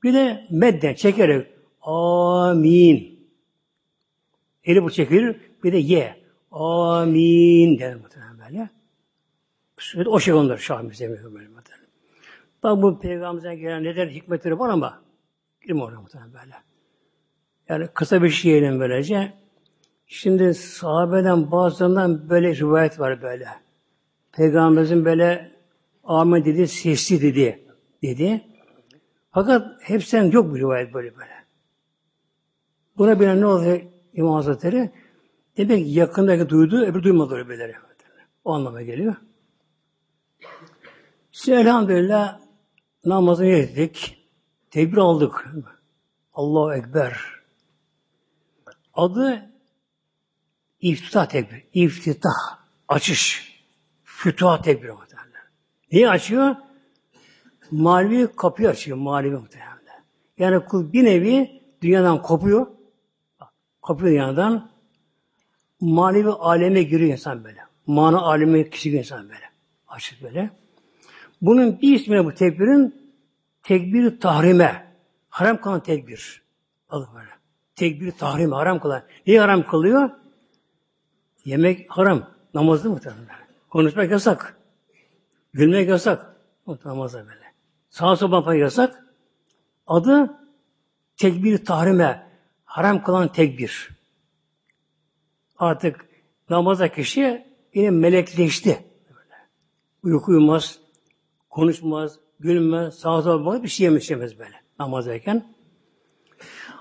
Bir de medden çekerek amin. Eli bu çekilir. Bir de ye. Amin der muhtemelen böyle. O şey onlar Şahimiz demiyor böyle. Bak bu peygamberimize gelen neden hikmetleri var ama girme oraya muhtemelen böyle. Yani kısa bir şey yiyelim böylece. Şimdi sahabeden bazılarından böyle rivayet var böyle. Peygamberimizin böyle amin dedi, sesli dedi, dedi. Fakat hepsinden yok bir rivayet böyle böyle. Buna binen ne oluyor İmam Hazretleri? Demek ki yakındaki duydu, öbür duymadı öyle beleri. O anlama geliyor. Şimdi elhamdülillah namazını ettik. Tekbir aldık. Allahu Ekber. Adı iftitah tekbir. İftitah. Açış. Fütuha tekbir muhtemelen. Niye açıyor? Manevi kapıyı açıyor. Manevi muhtemelen. Yani kul bir nevi dünyadan kopuyor. Kopuyor dünyadan. Manevi aleme giriyor insan böyle. Mana aleme kişi insan böyle. Açık böyle. Bunun bir ismi bu tekbirin tekbir tahrime. Haram kılan tekbir. Adı böyle. Tekbir tahrime. Haram kılan. Niye haram kılıyor? Yemek haram. Namazda muhtemelen. Konuşmak yasak. Gülmek yasak. Namazda böyle. Sağa sola yasak. Adı tekbir tahrime. Haram kılan tekbir. Artık namaza kişi yine melekleşti. Uyku uyumaz, konuşmaz, gülmez, sağa sola bakmaz, bir şey yemiş yemez böyle namazdayken.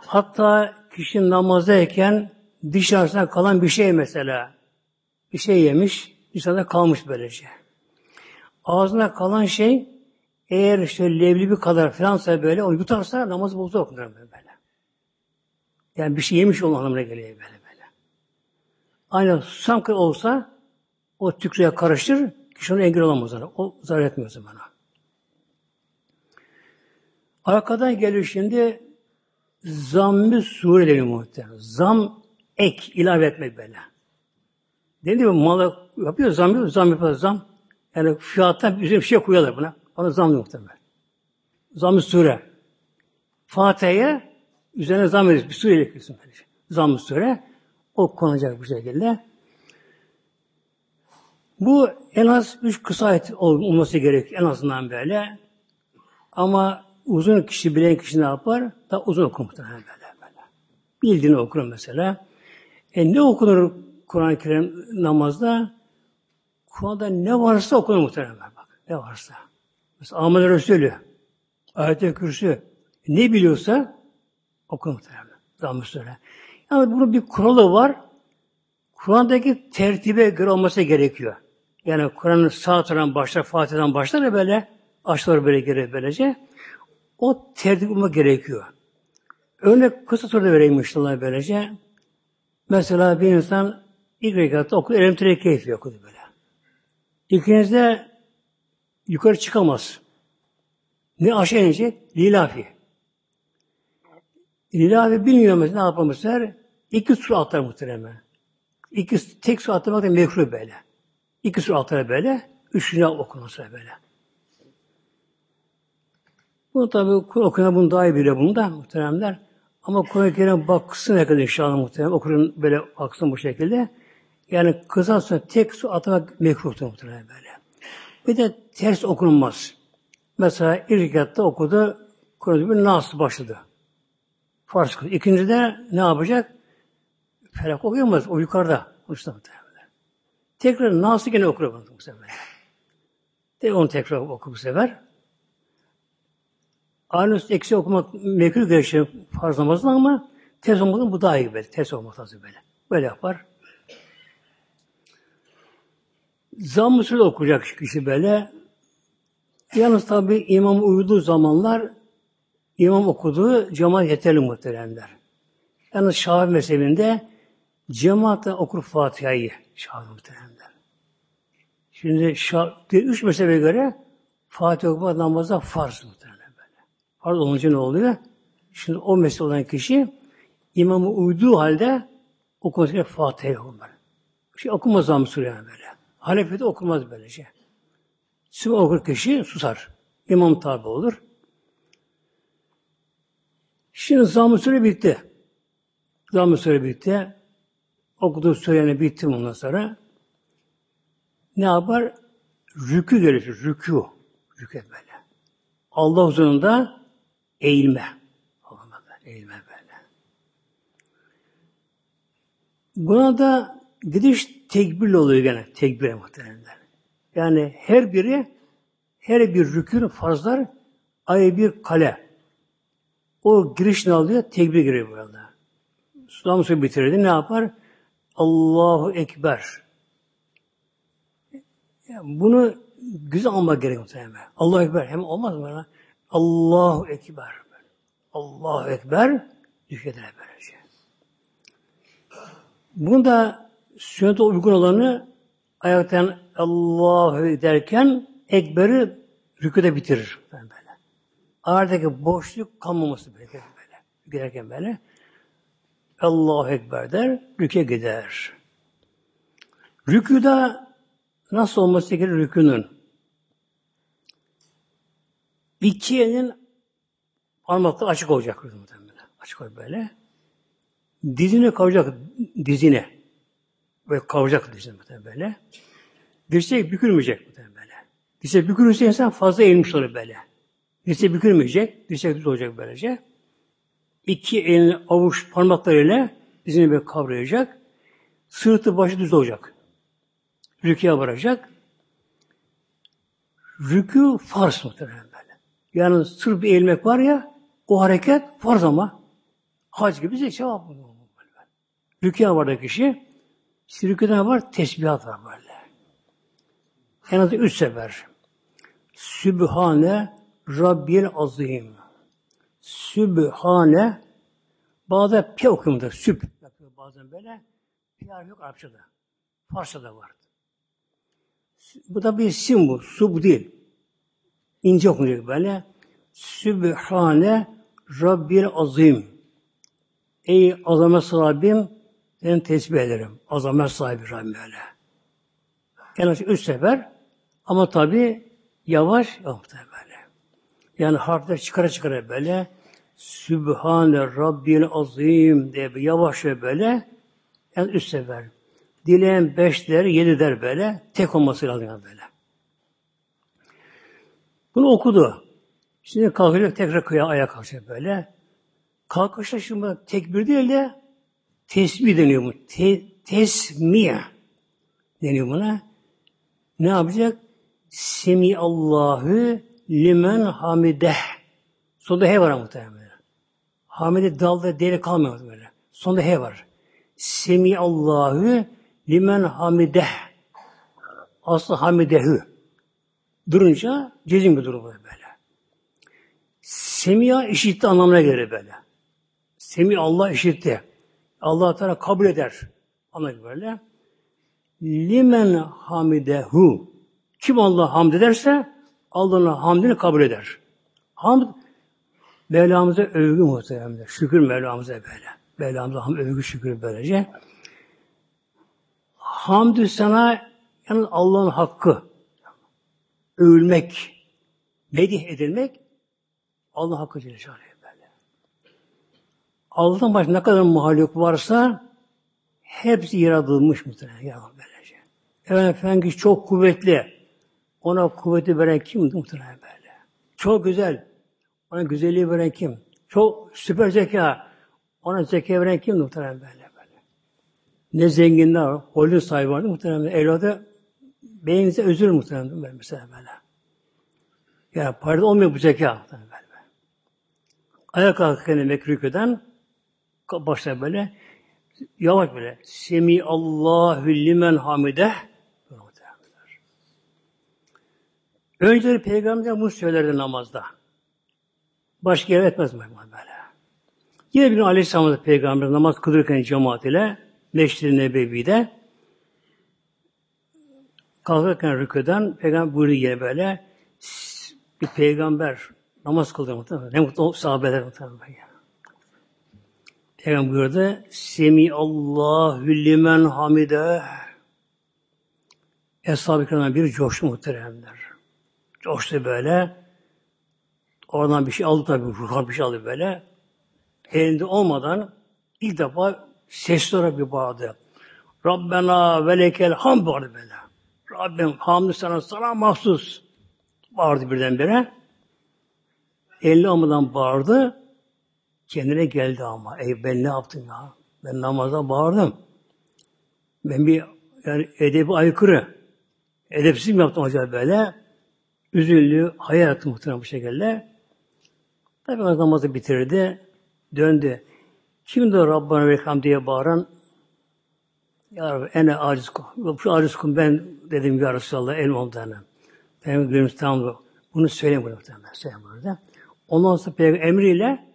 Hatta kişi namazdayken dışarısında kalan bir şey mesela bir şey yemiş, dışarıda kalmış böylece. Ağzına kalan şey eğer işte leblebi kadar falansa böyle onu yutarsa namaz bozdu okunur böyle. Yani bir şey yemiş olan anlamına geliyor böyle böyle. Aynen susam olsa o tükrüğe karıştır, kişi onu engel olamaz. Ona. O zarar etmiyor bana. Arkadan geliyor şimdi zamm-ı sure deniyor muhtemelen. Zam ek, ilave etmek böyle. Dediğim gibi malı yapıyor, zam yapıyor, zam yapıyor, zam. Yani fiyattan bir şey koyuyorlar buna. Ona zam diyor muhtemelen. Zam-ı sure. Fatiha'ya üzerine zam ediyorsun. Bir sure ekliyorsun. Zam-ı sure. O konacak bu şekilde. Bu en az üç kısa ayet olması gerekiyor. En azından böyle. Ama uzun kişi bilen kişi ne yapar? Da uzun okur muhtemelen böyle, böyle. Bildiğini okur mesela. E ne okunur Kur'an-ı Kerim namazda? Kur'an'da ne varsa okunur muhtemelen bak. Ne varsa. Mesela Ahmet Resulü, ayet-i kürsü, ne biliyorsa okunur muhtemelen. Zammı söyle. Yani bunun bir kuralı var. Kur'an'daki tertibe göre olması gerekiyor. Yani Kur'an'ın sağ tarafından başlar, Fatiha'dan başlar ya böyle, aşağıları böyle gelir böylece. O tertip olma gerekiyor. Örnek kısa soruda vereyim inşallah böylece. Mesela bir insan ilk rekatta okudu, elim tere keyfi okudu böyle. İkinizde yukarı çıkamaz. Ne aşağı inecek? Lilafi. Lilafi bilmiyor mesela ne yapar İki sur atlar muhtemelen. İki, tek sur atlamak da mekruh böyle. İki sur atlar böyle. Üçüne okunması böyle. Bu tabi okuyan bunu daha iyi biliyor bunu da muhteremler. Ama Kur'an-ı Kerim baksın kadar inşallah muhterem. Okurun böyle baksın bu şekilde. Yani kısa sonra tek su atmak mekruhtur muhterem böyle. Bir de ters okunmaz. Mesela ilk okudu, Kur'an-ı bir Nas başladı. Fars kıldı. İkinci de ne yapacak? Felak okuyamaz. O yukarıda. Uçta Tekrar Nas'ı gene okur bu sefer. De onu tekrar oku bu sefer. Aynı eksi okumak mekruh gerekiyor farz namazında ama ters olmadan bu daha iyi böyle. Ters olmak lazım böyle. Böyle yapar. Zamm-ı Sure okuyacak kişi böyle. Yalnız tabi imam uyuduğu zamanlar imam okuduğu cemaat yeterli muhteremler. Yalnız Şafi mezhebinde cemaatle okur Fatiha'yı Şafi muhteremler. Şimdi Şafi, üç mezhebe göre Fatiha okuma namazda farz muhteremler böyle. Farz olunca ne oluyor? Şimdi o mesle olan kişi imamı uyduğu halde okuması Fatiha'yı okumaz. Şey okumaz zamm sure yani böyle. Hanefi'de okumaz böylece. Şimdi okur kişi susar. İmam tabi olur. Şimdi zamm sure bitti. Sure bitti. Okuduğu sureni bitti bundan sonra. Ne yapar? Rükü gelir. Rükü. Rükü böyle. Allah huzurunda eğilme. Allah'ım eğilme böyle. Buna da gidiş tekbirle oluyor gene. Tekbir muhtemelen. Yani her biri her bir rükün farzlar ayrı bir kale. O giriş ne alıyor? Tekbir giriyor burada. Sulam su bitirirdi. Ne yapar? Allahu Ekber. Yani bunu güzel almak gerekiyor muhtemelen. Allahu Ekber. Hem olmaz mı? Allahu Ekber. Allahu Ekber düşüyorlar böylece. Bunda sünnete uygun olanı ayaktan Allahu derken Ekber'i rüküde bitirir. Böyle. Aradaki boşluk kalmaması böyle. böyle. Giderken böyle. Allahu Ekber der, rüke gider. Rüküda nasıl olması gerekir rükünün? İki elin parmakları açık olacak. Açık olacak böyle. Dizine kavacak, dizine. Böyle kavacak dizine böyle. Dirsek bükülmeyecek böyle. Dirsek bükülürse insan fazla eğilmiş olur böyle. Dirsek bükülmeyecek, dirsek düz olacak böylece. İki elini avuç parmaklarıyla dizini böyle kavrayacak. Sırtı başı düz olacak. Rüküye varacak. Rükü farz muhtemelen böyle. Yani sırf bir eğilmek var ya, o hareket farz ama hac gibi bir sevap. Rüküye vardı kişi. Rüküden var, tesbihat var böyle. En az üç sefer. Sübhane Rabbil Azim. Sübhane bazen pi okumda süb yapıyor bazen böyle. Pi yok Arapçada. Farsçada var. Bu da bir sim bu. Su bu değil. İnce okunacak böyle. Sübhane Rabbil Azim. Ey azamet sahibim ben tesbih ederim. Azamet sahibi Rabbim böyle. En az üç sefer ama tabi yavaş yaptı böyle. Yani harfler çıkara çıkara böyle Sübhane Rabbil Azim diye bir yavaş ve böyle yani üç sefer. Dileyen beş der, yedi der böyle. Tek olması lazım böyle. Bunu okudu. Şimdi kalkacak tekrar kıya ayağa kalkacak böyle. Kalkışta şimdi tekbir değil de tesbih deniyor bu. Te, tesmiye deniyor buna. Ne yapacak? Semi Allahu limen hamideh. Sonunda he var muhtemelen. Hamide dalda deli kalmıyor böyle. Sonunda he var. Semi Allahu limen hamideh. Aslı hamidehü. Durunca cezim bir durum böyle. Semiya işitti anlamına gelir böyle. Semi Allah işitti. Allah Teala kabul eder. Anlayın böyle. Limen hamidehu. Kim Allah hamd ederse Allah'ın hamdini kabul eder. Hamd Mevlamıza övgü muhtemelen. Şükür Mevlamıza böyle. Mevlamıza ham övgü şükür böylece. Hamdü sana yani Allah'ın hakkı. Övülmek, medih edilmek Allah hakkı Celle böyle. Allah'tan başka ne kadar muhalif varsa hepsi yaratılmış muhtemelen. Yaratılmış böylece. Efendim, efendim çok kuvvetli. Ona kuvveti veren kim muhtemelen böyle. Çok güzel. Ona güzelliği veren kim? Çok süper zeka. Ona zeka veren kim muhtemelen böyle böyle. Ne zenginler var. Holün sahibi vardı muhtemelen. Evladı beyninize özür muhtemelen böyle mesela böyle. Yani parada olmuyor bu zeka muhtemelen böyle. Ayağa kalkarken demek rüküden başlar böyle yavaş böyle Semi Allahu limen hamideh Önceleri Peygamber bunu söylerdi namazda. Başka yer etmez böyle? Yine bir gün Aleyhisselam Peygamber namaz kılırken cemaat ile Meşri Nebevi'de kalkarken rüküden Peygamber buyurdu yine böyle bir peygamber namaz kıldı muhtemelen. Ne mutlu sahabeler muhtemelen. Peygamber buyurdu. Semi Allahu limen hamide. Eshab-ı biri coştu muhteremler. Coştu böyle. Oradan bir şey aldı tabii. Ruhan bir şey aldı böyle. Elinde olmadan ilk defa sesli olarak bir bağırdı. Rabbena ve lekel ham bağırdı böyle. Rabbim hamdü sana, sana mahsus. Bağırdı birdenbire. Elini olmadan bağırdı. Kendine geldi ama. Ey ben ne yaptım ya? Ben namaza bağırdım. Ben bir yani edebi aykırı. Edepsiz mi yaptım acaba böyle? Üzüldü, hayal etti muhtemelen bu şekilde. Tabi namazı bitirdi. Döndü. Kimdi Rabbana ve diye bağıran? Ya Rabbi ene aciz kum. Şu aciz kum ben dedim ya Resulallah el ondanım. Peygamber gülümsü tamam bunu söyleyeyim bunu muhtemelen. Söyleyeyim burada. Ondan sonra Peygamber emriyle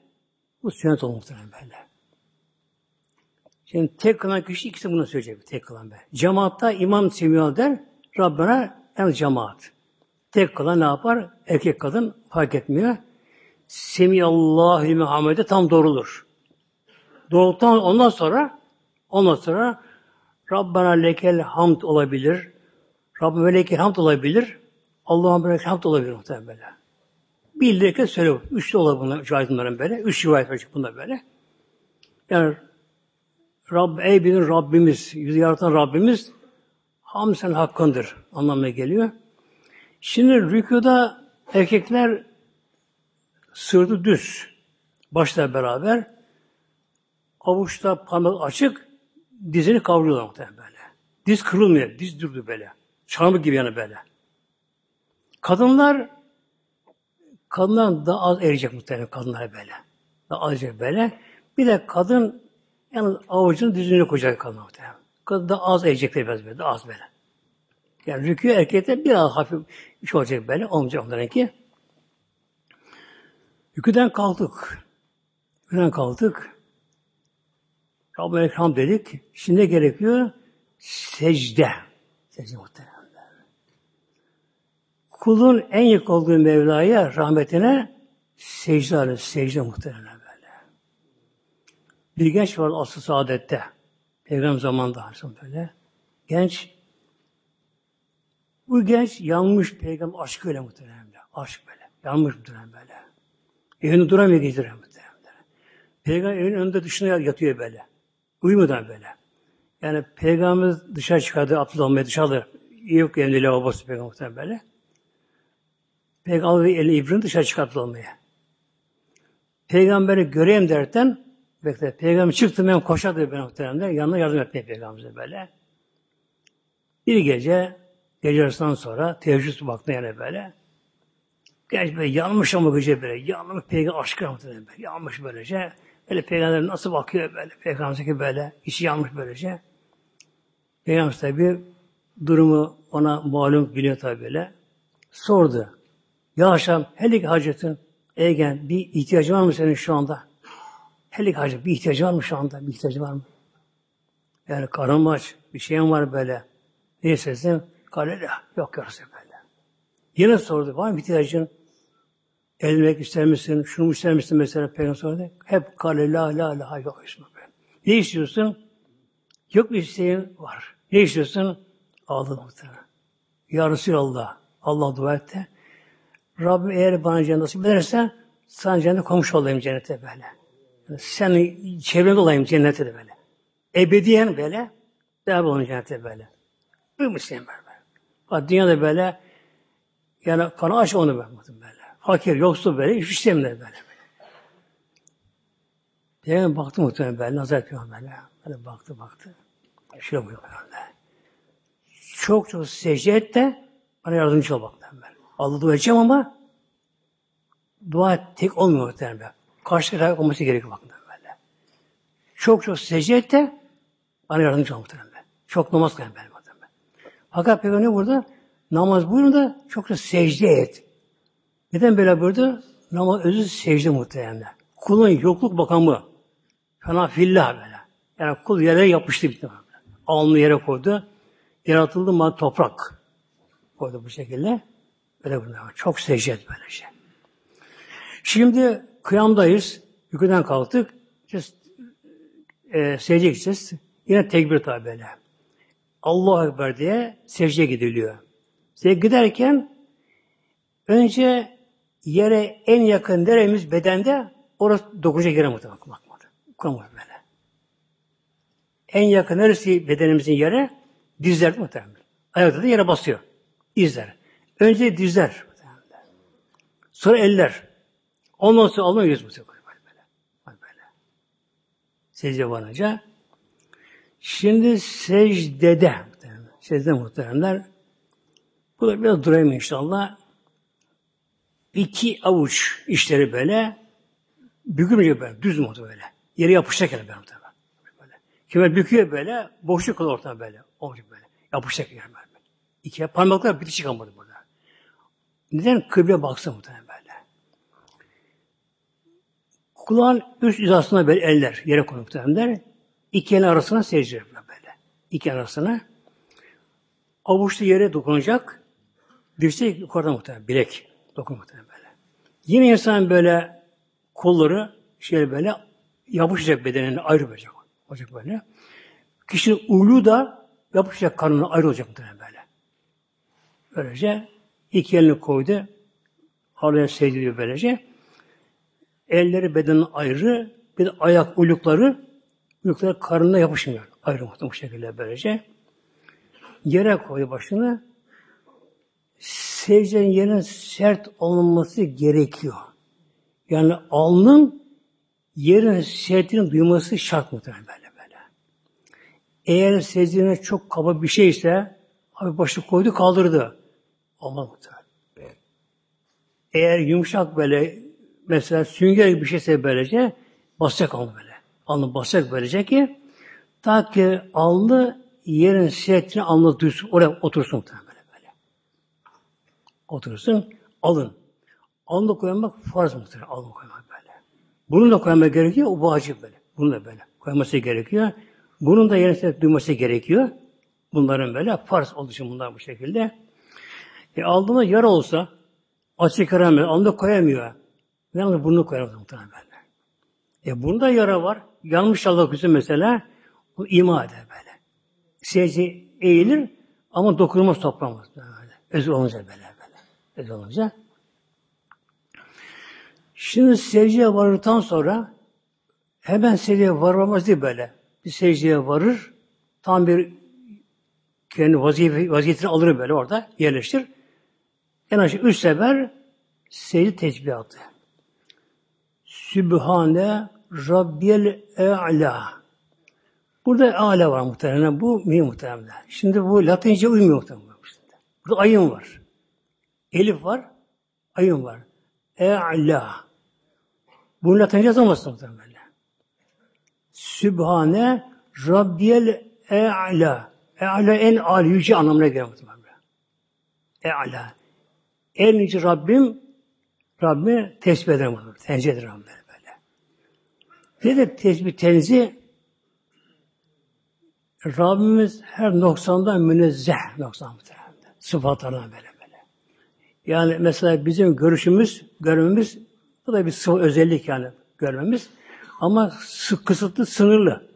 bu sünnet oldu muhtemelen böyle. Şimdi tek kılan kişi ikisi bunu söyleyecek. Tek kılan be. Cemaatta imam semiyor der. Rabbena en cemaat. Tek kılan ne yapar? Erkek kadın fark etmiyor. Semiyallahu Muhammed'e tam doğrulur. Doğrultuktan ondan sonra ondan sonra Rabbena lekel hamd olabilir. Rabbena lekel hamd olabilir. Allah'a lekel hamd olabilir muhtemelen böyle. Bildirirken söyle. Üç de olabilir bunlar, üç böyle. Üç rivayet var bunda böyle. Yani Rabb, ey bizim Rabbimiz, yüzü yaratan Rabbimiz ham sen hakkındır anlamına geliyor. Şimdi rükuda erkekler sırtı düz, başla beraber avuçta parmak açık, dizini kavruyorlar muhtemelen böyle. Diz kırılmıyor, diz durdu böyle. Çarmık gibi yani böyle. Kadınlar kadınlar daha az erecek muhtemelen kadınlar böyle. Daha az erecek böyle. Bir de kadın yani avucunu dizine koyacak kadın muhtemelen. Kadın da az erecekler biraz böyle, daha az böyle. Yani rükû erkekte biraz hafif iş olacak böyle, olmayacak onlarınki. Rüküden kalktık. Rüküden kalktık. Rabbim Ekrem dedik. Şimdi ne gerekiyor? Secde. Secde muhteremler. Kulun en yakın olduğu Mevla'ya, rahmetine secde alır. Secde muhteremler böyle. Bir genç var asıl saadette. Peygamber zamanında böyle. Genç bu genç yanmış peygamber aşkı öyle muhtemelen. Aşk böyle. Yanmış muhtemelen böyle. Evinde duramıyor gece muhtemelen. Peygamber evin önünde dışına yatıyor böyle. Uyumadan böyle. Yani peygamber dışarı çıkardı abdest almaya dışarıda. Yok evinde lavabosu peygamber böyle. Peygamber elini İbrahim dışarı çıkarttı almaya. Peygamberi göreyim derken bekle. Peygamber çıktı ben koşardı ben muhtemelen. Yanına yardım etmeye peygamberimize böyle. Bir gece gece arasından sonra teheccüd baktı yani böyle. Genç böyle yanmış ama gece böyle. Yanmış peygamber aşkı muhtemelen böyle. Yanmış böylece. Böyle peygamber nasıl bakıyor böyle. Peygamber böyle. içi yanmış böylece. Peygamber tabi durumu ona malum biliyor tabi böyle. Sordu. Ya Haşam, helik hacetin, Egen, bir ihtiyacı var mı senin şu anda? Helik hacet, bir ihtiyacı var mı şu anda? Bir ihtiyacı var mı? Yani karın aç, bir şeyim var böyle. Ne istersin? Kalele, yok yarısı böyle. Yine sordu, var mı ihtiyacın? Elmek ister misin? Şunu ister misin mesela Peygamber. Hep kale la la la yok işte Ne istiyorsun? Yok bir isteğin var. Ne istiyorsun? Aldı muhtemelen. Ya Resulallah. Allah dua etti. Rabbim eğer bana cennet nasip ederse sana cennet komşu olayım cennete böyle. Yani sen çevrende olayım cennete de böyle. Ebediyen böyle beraber olayım cennete böyle. Buymuş sen böyle. Bak dünyada böyle yani kana aç onu böyle. böyle. Fakir, yoksul böyle, hiç istemiyor böyle. böyle. Peygamber baktı muhtemelen böyle, nazar yapıyor böyle. Baktı baktı. Şöyle buyuruyor böyle. Çok çok secde et de bana yardımcı ol bak. Ben. Allah dua edeceğim ama dua tek olmuyor muhtemelen. Karşı taraf olması gerekiyor bakın böyle. Çok çok secde et de bana yardımcı ol muhtemelen. Çok namaz kılan ben muhtemelen. Fakat Peygamber burada namaz buyurun da çok da secde et. Neden böyle buyurdu? Namaz özü secde muhtemelen. Kulun yokluk makamı. Fena fillah böyle. Yani kul yere yapıştı bitti. Alnını yere koydu. Yaratıldı mı toprak. Koydu bu şekilde. Böyle bunlar. Çok secde böyle şey. Şimdi kıyamdayız. Yüküden kalktık. İşte e, secdeye gideceğiz. Yine tekbir tabi böyle. Allahu Ekber diye secdeye gidiliyor. Secdeye giderken önce yere en yakın neremiz bedende orası dokunacak yere muhtemelen. Koymadı böyle. En yakın neresi bedenimizin yere? Dizler muhtemelen. Ayakta da yere basıyor. Dizler. Önce dizler. Sonra eller. Ondan sonra alnı yüz muhtemelen. Böyle. böyle. Secde varınca. Şimdi secdede secde muhteremler bu da biraz durayım inşallah. İki avuç işleri böyle bükülmeyecek böyle. Düz mü böyle? Yere yapışacak yani böyle. böyle. Kime büküyor böyle, boşluk kalır ortada böyle. Olacak böyle. Yapışacak yani böyle. İki parmaklar bitişik kalmadı burada. Neden? Kıble baksın muhtemelen böyle. Kulağın üst hizasına böyle eller yere konup muhtemelen. İki el arasına secde böyle. İki el arasına. Avuçlu yere dokunacak. Dirsek yukarıda muhtemelen. Bilek. Dokun muhtemelen böyle. Yine insan böyle kolları şey böyle yapışacak bedenine ayrı olacak. Olacak böyle. Kişinin ulu da yapışacak karnına ayrı olacak muhtemelen böyle. Böylece iki elini koydu. Araya secdeliyor böylece. Elleri bedenin ayrı. Bir de ayak uylukları uylukları karnına yapışmıyor. Ayrı muhtemelen bu şekilde böylece. Yere koydu başını. Secdenin yerine sert olması gerekiyor. Yani alnın yerin sertliğini duyması şart muhtemelen böyle böyle. Eğer secdene çok kaba bir şeyse abi başı koydu kaldırdı. Olmaz muhtemelen. Eğer yumuşak böyle mesela sünger gibi bir şeyse böylece basacak alnı böyle. Alnı basacak böylece ki ta ki alnı yerin sertliğini alnı duysun. Oraya otursun muhtemelen böyle. Otursun. Alın. Alnı koymak farz muhtemelen. Alnı koymak böyle. Bunun da koymak gerekiyor. O vacip böyle. Bunun da böyle. Koyması gerekiyor. Bunun da yerine duyması gerekiyor. Bunların böyle farz olduğu bunlar bu şekilde. E aldığında yara olsa açık yaramıyor. Alnı koyamıyor. Yalnız burnunu koyamaz muhtemelen böyle. E bunda yara var. Yanmış Allah kızı mesela. Bu ima eder böyle. Secde eğilir ama dokunulmaz toplamaz. Böyle. Özür olunca böyle Özür olunca. Şimdi secdeye varırdan sonra hemen secdeye varmamız değil böyle. Bir secdeye varır, tam bir kendi vazife, vaziyetini alır böyle orada, yerleştir. En aşağı üç sefer secde tesbihatı. Sübhane Rabbiyel E'la. Burada A'la var muhtemelen. Bu mi muhtemelen. Şimdi bu Latince uymuyor muhtemelen. Burada ayın var. Elif var. Ayın var. E'la. Bunu Latince yazamazsın muhtemelen. Sübhane Rabbiyel E'la. E'la en âli yüce anlamına geliyor muhtemelen. E'la. En yüce Rabbim Rabbimi tesbih ederim. Tenzih ederim böyle. böyle. Ne de tesbih tenzih? Rabbimiz her noksandan münezzeh noksan muhtemelen. Sıfatlarından böyle böyle. Yani mesela bizim görüşümüz, görmemiz bu da bir sıvı özellik yani görmemiz. Ama kısıtlı, sınırlı.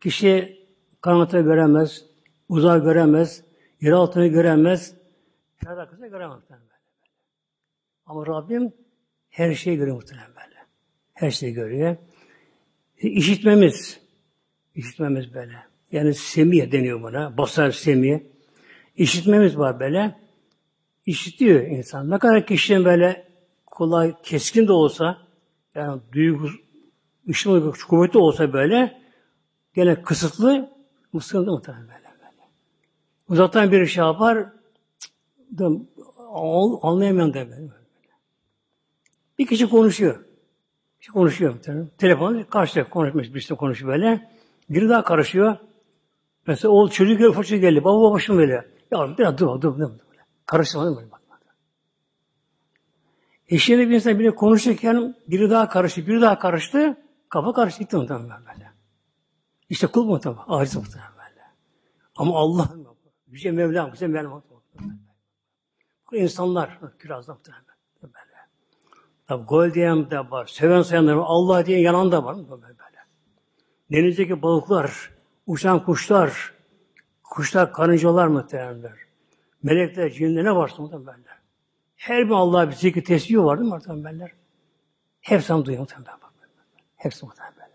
Kişi karanlıkta göremez, uzağı göremez, yer altını göremez, her dakikada göremez. Ama Rabbim her şeyi görüyor muhtemelen böyle. Her şeyi görüyor. İşitmemiz, işitmemiz böyle. Yani semiye deniyor buna. Basar semiye. İşitmemiz var böyle. İşitiyor insan. Ne kadar kişinin böyle kolay, keskin de olsa, yani duygu, ışın kuvvetli olsa böyle, gene kısıtlı, mısırlı muhtemelen böyle. böyle. Uzaktan bir şey yapar, anlayamayan da böyle. Bir kişi konuşuyor. Bir kişi konuşuyor. Telefon karşıda konuşmuş, birisi konuşuyor böyle. Biri daha karışıyor. Mesela oğul çocuk geldi, fırça geldi. Baba babacım böyle. Ya biraz dur, dur. dur. Karıştırmadım böyle bak. Eşiyle bir insan biri konuşurken biri daha karıştı, biri daha karıştı. Kafa karıştı gitti muhtemelen böyle. İşte kul muhtemelen, aciz muhtemelen böyle. Ama Allah, Yüce Mevlam, bize Mevlam Bu insanlar, kirazda muhtemelen böyle. Tabi gol diyen de var, seven sayanlar var, Allah diye yanan da var. Böyle, böyle. denizdeki balıklar, uçan kuşlar, kuşlar, karıncalar muhtemelenler. Melekler, cinler ne varsa muhtemelenler. Her bir Allah'a bir zikri tesbih var değil mi muhtemelenler? Hepsini duyuyor muhtemelen. Hepsi muhtemelen.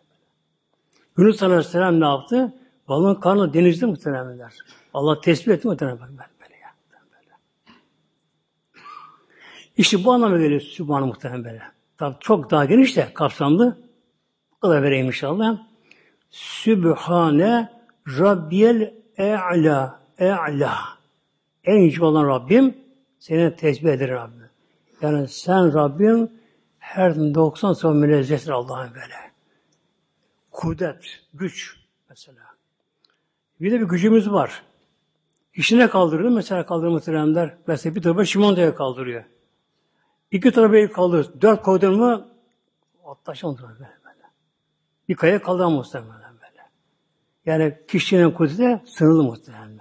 Yunus Aleyhisselam ne yaptı? Balığın karnı denizde muhtemelenler. Allah tesbih etti muhtemelen. Böyle. İşte bu anlamda geliyor Sübhanı muhtemelen. Tabi çok daha geniş de kapsamlı. Bu kadar vereyim inşallah. Sübhane Rabbiyel E'la E'la En yüce olan Rabbim seni tesbih eder Rabbim. Yani sen Rabbim her 90 son münezzehtir Allah'ın böyle. Kudret, güç mesela. Bir de bir gücümüz var. İşine kaldırıyor mesela kaldırma trenler. Mesela bir tarafa şimondoya kaldırıyor. İki tarafa kaldırıyor. Dört koydun mu atlaşamaz böyle, böyle. Bir kaya kaldıramaz muhtemelen böyle. Yani kişinin kudreti sınırlı muhtemelen.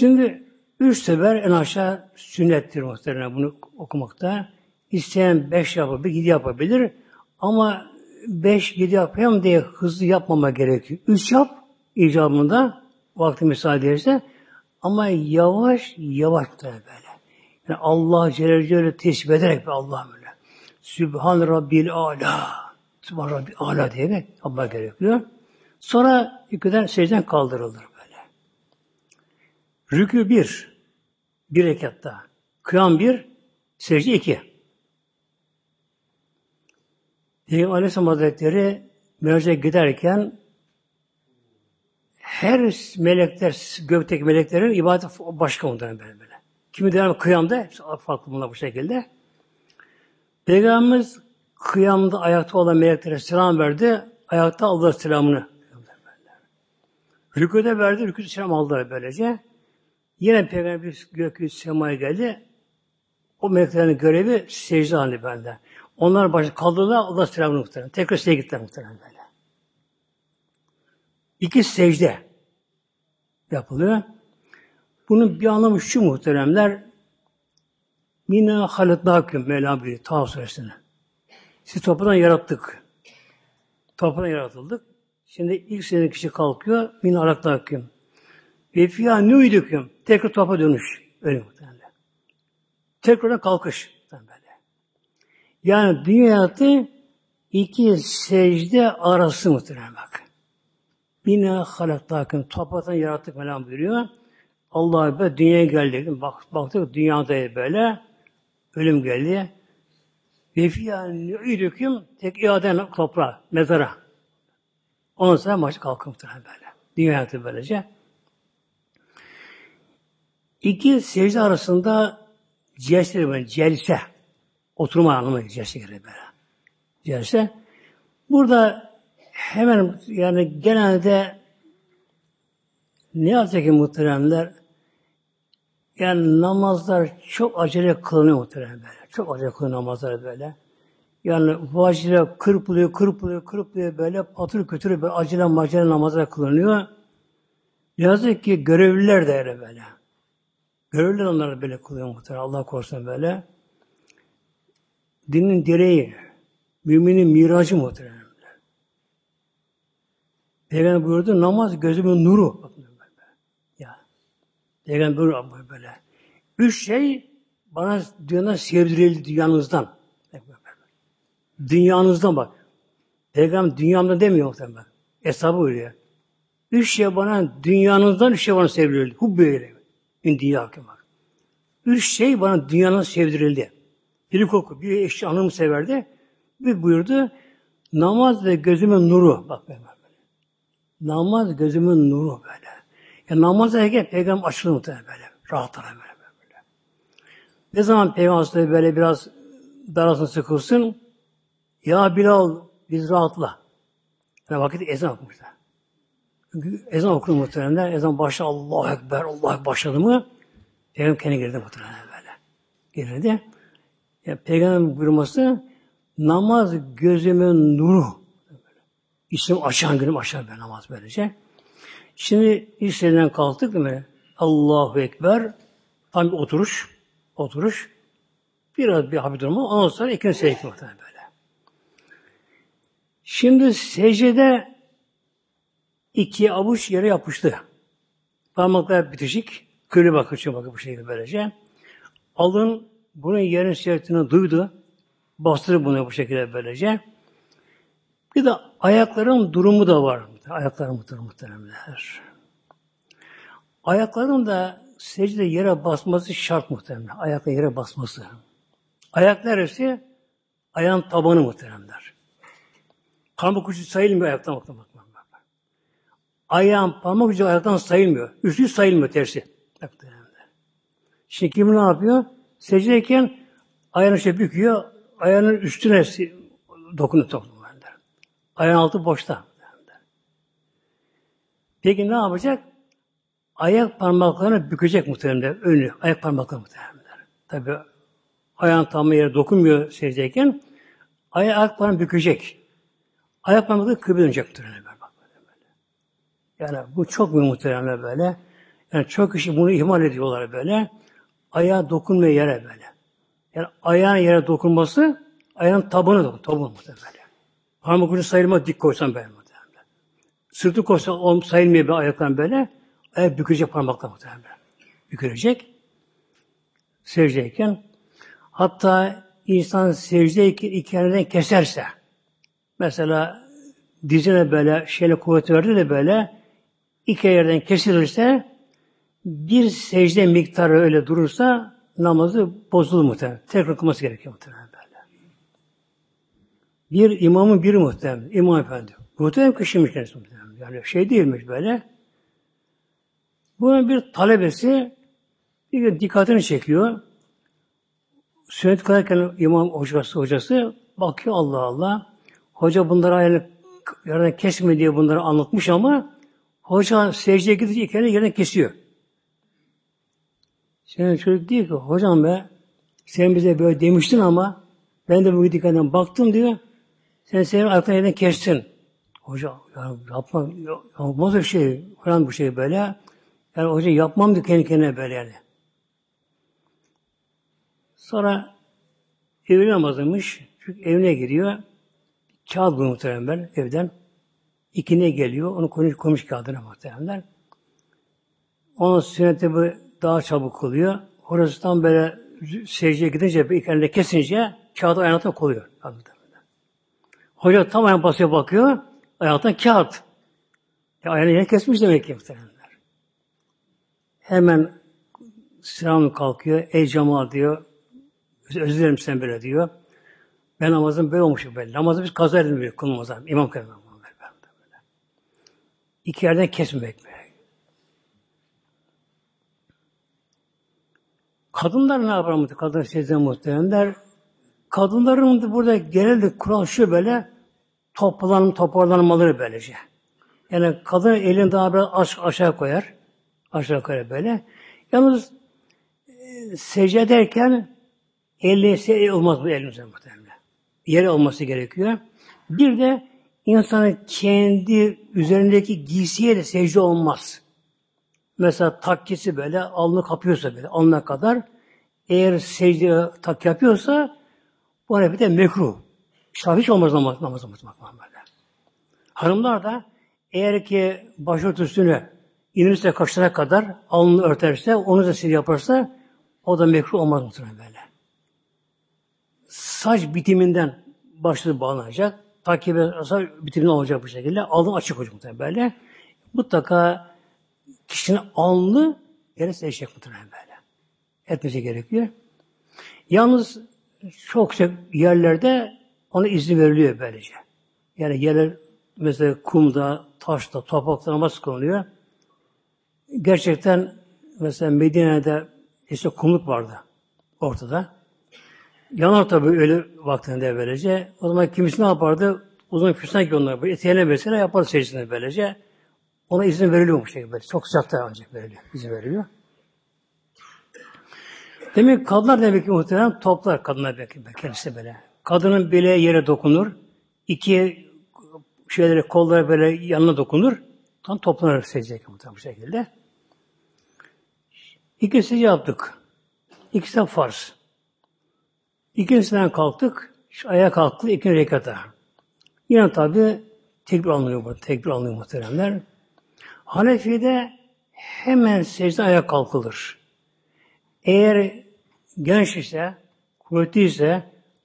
Şimdi üç sefer en aşağı sünnettir muhtemelen bunu okumakta. İsteyen beş yapabilir, yedi yapabilir. Ama beş, yedi yapayım diye hızlı yapmama gerekiyor. Üç yap icabında vakti müsaade ederse ama yavaş yavaş da böyle. Yani Allah Celle Celle tesbih ederek be Allah böyle. Sübhan Rabbil Ala. Sübhan Rabbil Ala diye de Allah gerekiyor. Sonra yüküden secden kaldırılır Rükü bir. Bir rekatta. Kıyam bir. Secde iki. Peygamber Aleyhisselam Hazretleri Miraç'a giderken her melekler, gökteki meleklerin ibadeti başka onların böyle böyle. Kimi der kıyamda, farklı bunlar bu şekilde. Peygamberimiz kıyamda ayakta olan meleklere selam verdi. Ayakta Allah selamını. Rüküde verdi, rüküde selam aldı böylece. Yine Peygamber gökyüzü semaya geldi. O meleklerin görevi secde halinde bende. Onlar başı kaldırdılar, Allah selamını muhtemelen. Tekrar secdeye gittiler muhtemelen böyle. İki secde yapılıyor. Bunun bir anlamı şu muhteremler. Mina haletnâküm Mevlam buyuruyor Taha suresine. Siz topraktan yarattık. Topraktan yaratıldık. Şimdi ilk sene kişi kalkıyor. Mina haletnâküm. Ve fiyâ nüydüküm. Tekrar topa dönüş. Öyle muhtemelen. Tekrar kalkış. Böyle. Yani dünya hayatı iki secde arası muhtemelen bak. Bina halaktakım. Topraktan yarattık falan buyuruyor. Allah be dünyaya geldi. Bak, baktık dünyada böyle ölüm geldi. Ve fiyâni üydüküm tek iaden toprağa, mezara. Ondan sonra baş kalkın böyle. Dünya hayatı böylece. İki secde arasında celse, böyle, celse, oturma anlamı celse gelir böyle. Celse. Burada hemen yani genelde ne yazık ki muhteremler yani namazlar çok acele kılınıyor muhtemelen böyle. Çok acele kılınıyor namazlar böyle. Yani vacile kırpılıyor, kırpılıyor, kırpılıyor böyle patır kütür böyle acele macele namazlar kılınıyor. Yazık ki görevliler de öyle böyle. Görevliler onları böyle kılıyor muhtemelen. Allah korusun böyle. Dinin direği, müminin miracı muhtemelen. Peygamber buyurdu namaz gözümün nuru. Bakın Peygamber böyle. Üç şey bana dünyada sevdirildi dünyanızdan. Dünyanızdan bak. Peygamber dünyamda demiyor muhtemelen. Hesabı buyuruyor. Üç şey bana dünyanızdan üç şey bana sevdirildi. Hubbe öyle. Dünya hakkı bak. Üç şey bana dünyanın sevdirildi. Biri koku, biri eşi anımı severdi. Bir buyurdu. Namaz ve gözümün nuru. Bak böyle. Namaz gözümün nuru böyle. Ya namaz erken peygamber açılır muhtemelen böyle. Rahatlar böyle, böyle. Ne zaman peygamber böyle biraz darasını sıkılsın ya Bilal biz rahatla. Yani vakit ezan okumuşlar. Ezan okur muhtemelen. Ezan başla Allah Ekber, Allah Ekber başladı mı Peygamber kendi girdi muhtemelen böyle. Girdi. Ya, Peygamber buyurması namaz gözümün nuru. İçim açan günüm açar ben namaz böylece. Şimdi ilk kalktık değil mi? Allahu Ekber. Tam bir oturuş. Oturuş. Biraz bir hafif durma. Ondan sonra ikinci secde muhtemelen böyle. Şimdi secdede iki avuç yere yapıştı. Parmaklar bitişik. Köle bakıyor bakıyor bu şekilde böylece. Alın bunun yerin seyrettiğini duydu. Bastırır bunu bu şekilde böylece. Bir de ayakların durumu da var. Ayakların durumu muhtemelenler. Ayakların da secde yere basması şart muhtemelen. Ayakla yere basması. Ayak neresi? Ayağın tabanı muhteremler. Parmak ucu sayılmıyor ayaktan bakmak. Ayağın parmak ucu ayaktan sayılmıyor. Üstü sayılmıyor tersi. Şimdi kim ne yapıyor? Secdeyken ayağını şey büküyor, ayağının üstüne dokunuyor toplum. Ayağın altı boşta. Peki ne yapacak? Ayak parmaklarını bükecek muhtemelen önü. Ayak parmaklarını muhtemelen. Tabi ayağın tam yere dokunmuyor secdeyken ayak parmağını bükecek. Ayak parmakları kıble dönecek muhtemelen. Yani bu çok bir muhtemelen böyle. Yani çok kişi bunu ihmal ediyorlar böyle. Ayağa dokunmuyor yere böyle. Yani ayağın yere dokunması ayağın tabanı dokun. Tabanı muhtemelen. Parmak ucu sayılmaz dik koysan böyle muhtemelen. Sırtı koysan sayılmıyor bir ayaktan böyle. Ayak bükecek parmakla muhtemelen. Bükülecek. Secdeyken hatta insan secdeyken iki yerden keserse mesela dizine böyle şeyle kuvvet verdi de böyle iki yerden kesilirse bir secde miktarı öyle durursa namazı bozulur muhtemelen. Tekrar kılması gerekiyor muhtemelen böyle. Bir imamın biri muhtemelen. İmam efendi. Muhtemelen kişiymiş kendisi muhtemelen. Yani şey değilmiş böyle. Bunun bir talebesi bir gün dikkatini çekiyor. Sünnet kılarken imam hocası, hocası bakıyor Allah Allah. Hoca bunları ayarını yerden kesme diye bunları anlatmış ama hoca secdeye gidince kendini yerden kesiyor. Şimdi çocuk diyor ki hocam be sen bize böyle demiştin ama ben de bu dikkatten baktım diyor. Sen senin arkadan yerden kestin. Hoca ya yapma, yapmaz bir şey falan bu şey böyle. Yani hoca yapmam diyor kendi kendine böyle yani. Sonra evine namazıymış. Çünkü evine giriyor. Kağıt buluyor muhtemelen evden. İkine geliyor. Onu konuş, konuş kağıdına muhtemelen. Onun sünneti bu daha çabuk kılıyor. Orası tam böyle secdeye gidince, bir elinde kesince kağıdı ayağına koyuyor. Hoca tam ayağına basıyor bakıyor. Ayağından kağıt. Ya ayağını yine kesmiş demek ki muhtemelenler. Hemen selam kalkıyor. Ey cemaat diyor. Özür dilerim sen böyle diyor. Ben namazım böyle olmuş böyle. Namazı biz kaza edilmiyor kılmamıza. İmam kılmamıza. İki yerden kesmemek mi? Kadınlar ne yapar mı? Kadın secde muhtemelenler. Kadınların burada genelde kural şu böyle toplanım, toparlanmaları böylece. Yani kadın elini daha biraz aş aşağı koyar. Aşağı koyar böyle. Yalnız e, secde ederken elle olmaz bu elinize muhtemelen. Yere olması gerekiyor. Bir de insanın kendi üzerindeki giysiye de secde olmaz. Mesela takkesi böyle alnı kapıyorsa böyle alnına kadar eğer secde tak yapıyorsa bu hareket de mekruh. Hiç olmaz namaz, namaz, namaz, namaz böyle. Hanımlar da eğer ki başörtüsünü inirse kaşına kadar alnını örterse, onu da secde yaparsa o da mekruh olmaz muhtemelen böyle. Saç bitiminden başlığı bağlanacak. Takip ederse bitiminde olacak bu şekilde. Alnı açık muhtemelen böyle. Mutlaka kişinin alnı yere secdecek muhtemelen böyle. Etmesi gerekiyor. Yalnız çok yerlerde ona izin veriliyor böylece. Yani yerler mesela kumda, taşta, toprakta namaz kılınıyor. Gerçekten mesela Medine'de işte kumluk vardı ortada. Yanar tabii öyle vaktinde böylece. O zaman kimisi ne yapardı? Uzun füsen ki onlar. Eteğine mesela yapar secdesini böylece. Ona izin veriliyormuş şey böyle. Çok sıcakta ancak veriliyor. İzin veriliyor. Demek kadınlar demek ki muhtemelen toplar kadınlar belki kendisi böyle. Kadının bile yere dokunur. İki şeyleri kolları böyle yanına dokunur. Tam toplanır secdeye muhtemelen bu şekilde. İkisi yaptık. İkisi de farz. İkincisinden kalktık. Ayağa kalktık ikinci rekata. Yine tabi tekbir alınıyor bu. Tekbir alınıyor muhteremler. Hanefi'de hemen secde ayak kalkılır. Eğer genç ise, kuvvetli ise,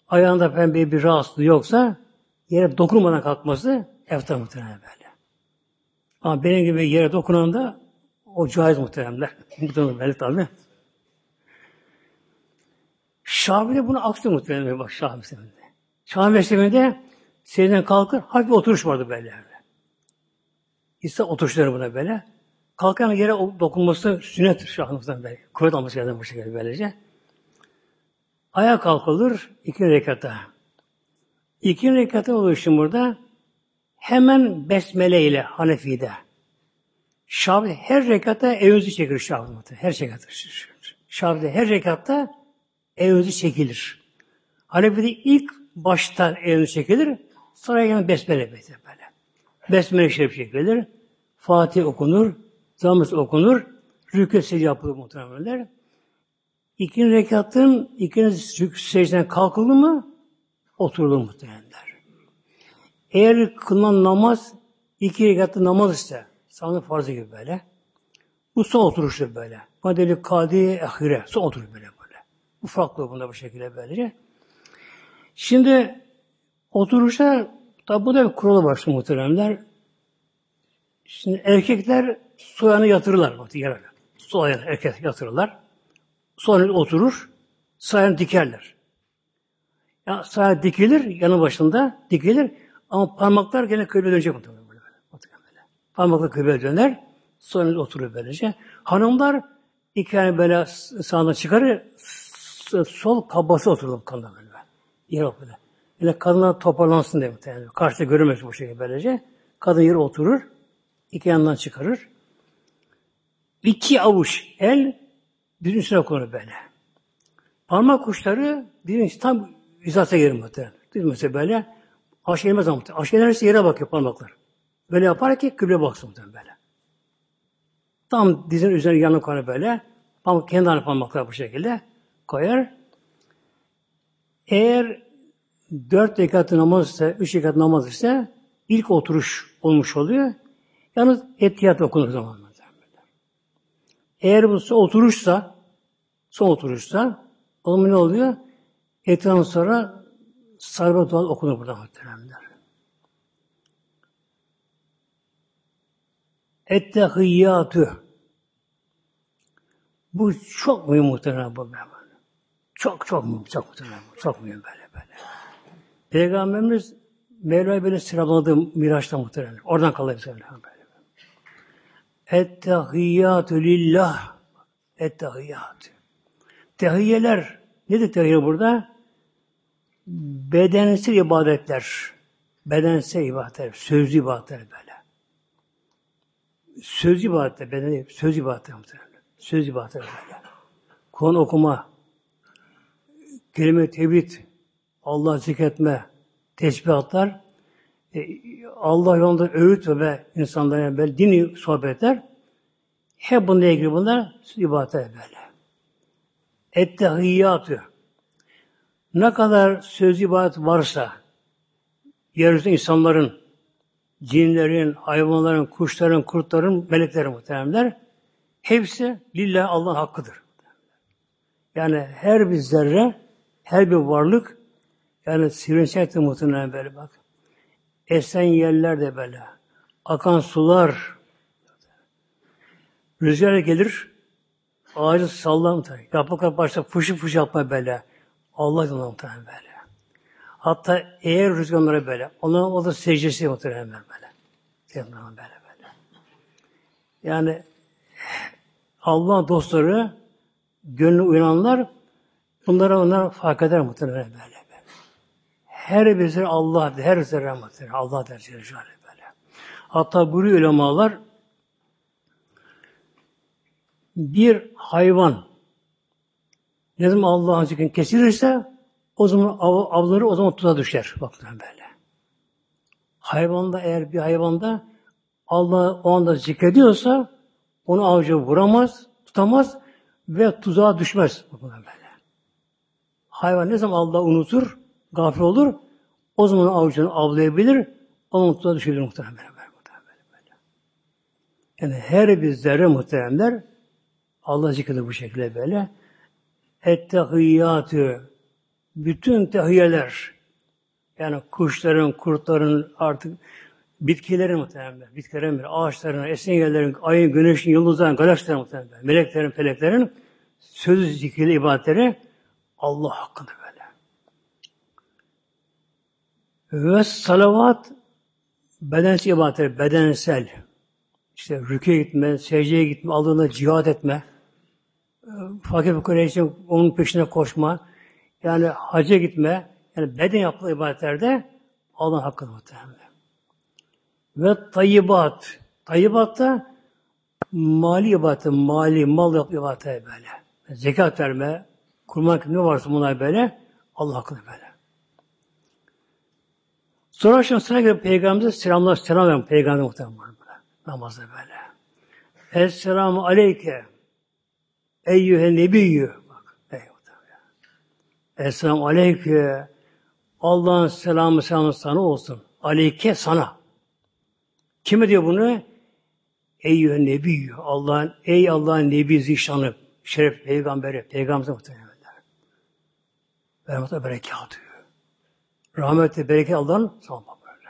ayağında pembe bir rahatsızlığı yoksa, yere dokunmadan kalkması eftar muhtemelen böyle. Ama benim gibi yere dokunan da o caiz muhteremler. Muhtemelen belli tabi. Şafi'de bunu aksi muhtemelen bak Şafi mezhebinde. Şafi mezhebinde secden kalkır, hafif oturuş vardı böyle. İşte oturuşları buna böyle. Kalkan yere dokunması sünnettir şahımızdan böyle. Kuvvet alması yerden bu şekilde böylece. Ayağa kalkılır iki rekata. İki rekata oluşum burada hemen besmele ile Hanefi'de. Şafi her rekatta evimizi çekilir Şafi'de. Her rekatta. Şafi'de her rekatta evimizi çekilir. Hanefi'de ilk başta evimizi çekilir. Sonra yani besmele böyle. Besmele şerif çekilir. Fatih okunur. Zamız okunur. Rükû secde yapılır muhtemelenler. İkinci rekatın ikinci secden kalkıldı mı oturulur muhtemelenler. Eğer kılınan namaz iki rekatlı namaz ise sanırım farzı gibi böyle. Bu son oturuştur böyle. Madeli kadi ahire. Son oturuş böyle böyle. Bu farklı bunda bu şekilde böylece. Şimdi oturuşta tabi bu da bir kuralı var muhteremler. Şimdi erkekler su ayağını yatırırlar. Yere. Su ayağını erkek yatırırlar. Sonra oturur. Sağ dikerler. Ya sağ dikilir, yanı başında dikilir. Ama parmaklar gene kıble dönecek muhtemelen böyle. böyle. Parmaklar kıble döner. Sonra oturur böylece. Hanımlar iki tane böyle sağdan çıkarır. Sol kabası oturur kanında böyle. Yer böyle. Yani kadınlar toparlansın diye muhtemelen. Karşıda görünmez bu şekilde böylece. Kadın yere oturur. iki yandan çıkarır. İki avuç el dizin üstüne konur böyle. Parmak uçları dizin tam hizasına gelir muhtemelen. Diz mesela böyle aşağı inmez ama aşağı inerse yere bakıyor parmaklar. Böyle yapar ki kıble baksın muhtemelen böyle. Tam dizin üzerine yanına koyar böyle. Parmak, kendi parmaklar bu şekilde koyar. Eğer dört rekatı namaz ise, üç rekat namaz ise ilk oturuş olmuş oluyor. Yalnız etiyat okunur zaman. Eğer bu oturuşsa, son oturuşsa, o zaman ne oluyor? Etiyattan sonra sarba dua okunur burada muhteremler. Ettehiyyatü. Bu çok mühim muhterem bu. Çok çok mühim, çok muhterem. Çok mühim böyle böyle. Peygamberimiz Mevla'yı böyle sıraladı Miraç'ta muhterem. Oradan kalıyor böyle. Ettehiyyatü lillah. Ettehiyyatü. Tehiyyeler. Nedir tehiyye burada? Bedensel ibadetler. Bedensel ibadetler. Sözlü ibadetler böyle. Söz ibadetler. Beden, söz ibadetler. Söz ibadetler böyle. Kur'an okuma. Kelime tevhid. Allah zikretme. Tesbihatlar e, Allah yolunda öğüt ve insanlara böyle dini sohbetler hep bununla ilgili bunlar ibadetler böyle. Ettehiyyatü ne kadar söz ibadet varsa yeryüzünde insanların, cinlerin, hayvanların, kuşların, kurtların, meleklerin muhteremler hepsi lillah Allah'ın hakkıdır. Yani her bir zerre, her bir varlık yani sivrinsek de muhtemelen böyle bak. Esen yerler de böyle. Akan sular. Rüzgar gelir. Ağacı sallam tabi. Yapraklar başta fışı fışı yapma böyle. Allah yolunda muhtemelen böyle. Hatta eğer rüzgarlara böyle. Ona o da secdesi muhtemelen böyle. Muhtemelen böyle böyle. Yani Allah dostları gönlü uyananlar bunlara onlar fark eder muhtemelen böyle. Her bir zerre Allah, her zerre muhtemelen Allah der Celle böyle. Hatta bu ulemalar bir hayvan ne zaman Allah'ın zikrini kesilirse o zaman av, avları o zaman tuza düşer. Bakın böyle. Hayvanda eğer bir hayvanda Allah o anda zikrediyorsa onu avcı vuramaz, tutamaz ve tuzağa düşmez. Bakın böyle. Hayvan ne zaman Allah unutur, gafil olur, O zaman avucunu avlayabilir, onun tuzağa düşebilir muhtemelen. Yani her bir zerre muhteremler Allah zikrede bu şekilde böyle. Ettehiyyatü bütün tehiyyeler yani kuşların, kurtların artık bitkilerin muhtemelen, bitkilerin, ağaçların, esingerlerin, ayın, güneşin, yıldızların, galaksilerin muhtemelen, meleklerin, peleklerin sözü zikirli ibadetleri Allah hakkında böyle. Ve salavat bedensel ibadetleri, bedensel. İşte rüküye gitme, secdeye gitme, aldığında cihad etme, fakir fukara için onun peşine koşma, yani hacca gitme, yani beden yaptığı ibadetlerde Allah hakkında muhtemelen. Ve tayyibat. Tayyibat da mali ibadet, mali, mal yaptığı ibadet böyle. Zekat verme, kurmak ne varsa bunlar böyle, Allah hakkında böyle. Sonra şimdi sıra gelip Peygamberimize selamlar, selam verin Peygamber muhtemelen burada. Namazda böyle. Esselamu aleyke eyyühe nebiyyü. Bak, Esselamu aleyke Allah'ın selamı selamı sana olsun. Aleyke sana. Kime diyor bunu? Eyyühe nebiyyü. Allah'ın, ey Allah'ın nebi zişanı, şeref peygamberi, peygamber muhtemelen. Ve rahmetü berekatü. Rahmetli bereket Allah'ın sallallahu böyle.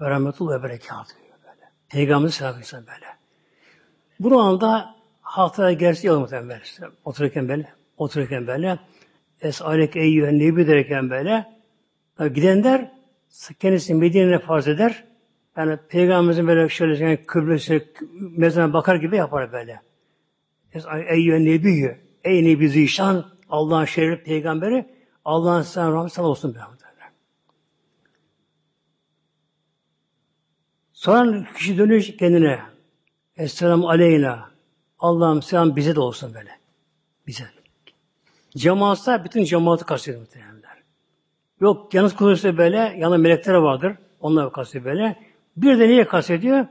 Ve rahmetullah berekatü böyle. Peygamber selam böyle. Bu anda gerçi yolu muhtemelen böyle. Otururken böyle. Otururken böyle. Es-alek eyyühen nebi derken böyle. Gidenler kendisi Medine'ne farz eder. Yani Peygamberimizin böyle şöyle yani kıblesine, mezarına bakar gibi yapar böyle. Eyyühen nebiyyü. Ey nebi zişan, Allah'ın şerif peygamberi, Allah'ın sen rahmet sana olsun. Böyle. Sonra kişi dönüyor kendine. Esselamu aleyna. Allah'ım selam bize de olsun böyle. Bize. Cemaatsa bütün cemaati kastediyor muhtemelenler. Yok yalnız kuluysa böyle, yanında melekler vardır. Onlar kastediyor böyle. Bir de niye kastediyor?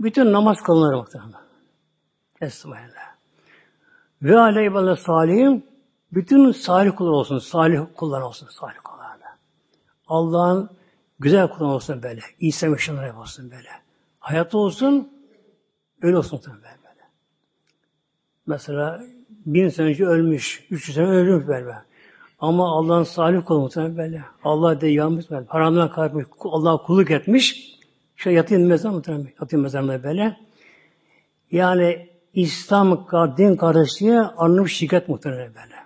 Bütün namaz kılınır muhtemelen. Estağfirullah. Ve aleyhi salihim bütün salih kullar olsun, salih kullar olsun, salih kullar. Allah'ın güzel kullar olsun böyle, İsa Meşanlar olsun böyle. Hayat olsun, öyle olsun tabii böyle. Mesela bin sene önce ölmüş, üç yüz sene ölmüş böyle. Ama Allah'ın salih kulu muhtemelen böyle. Allah de yanmış böyle. Haramdan kalkmış, Allah'a kulluk etmiş. Şöyle yatıyor mezar muhtemelen. Yatıyor mezarında böyle. Yani İslam din kardeşliğe anlık şirket muhtemelen böyle.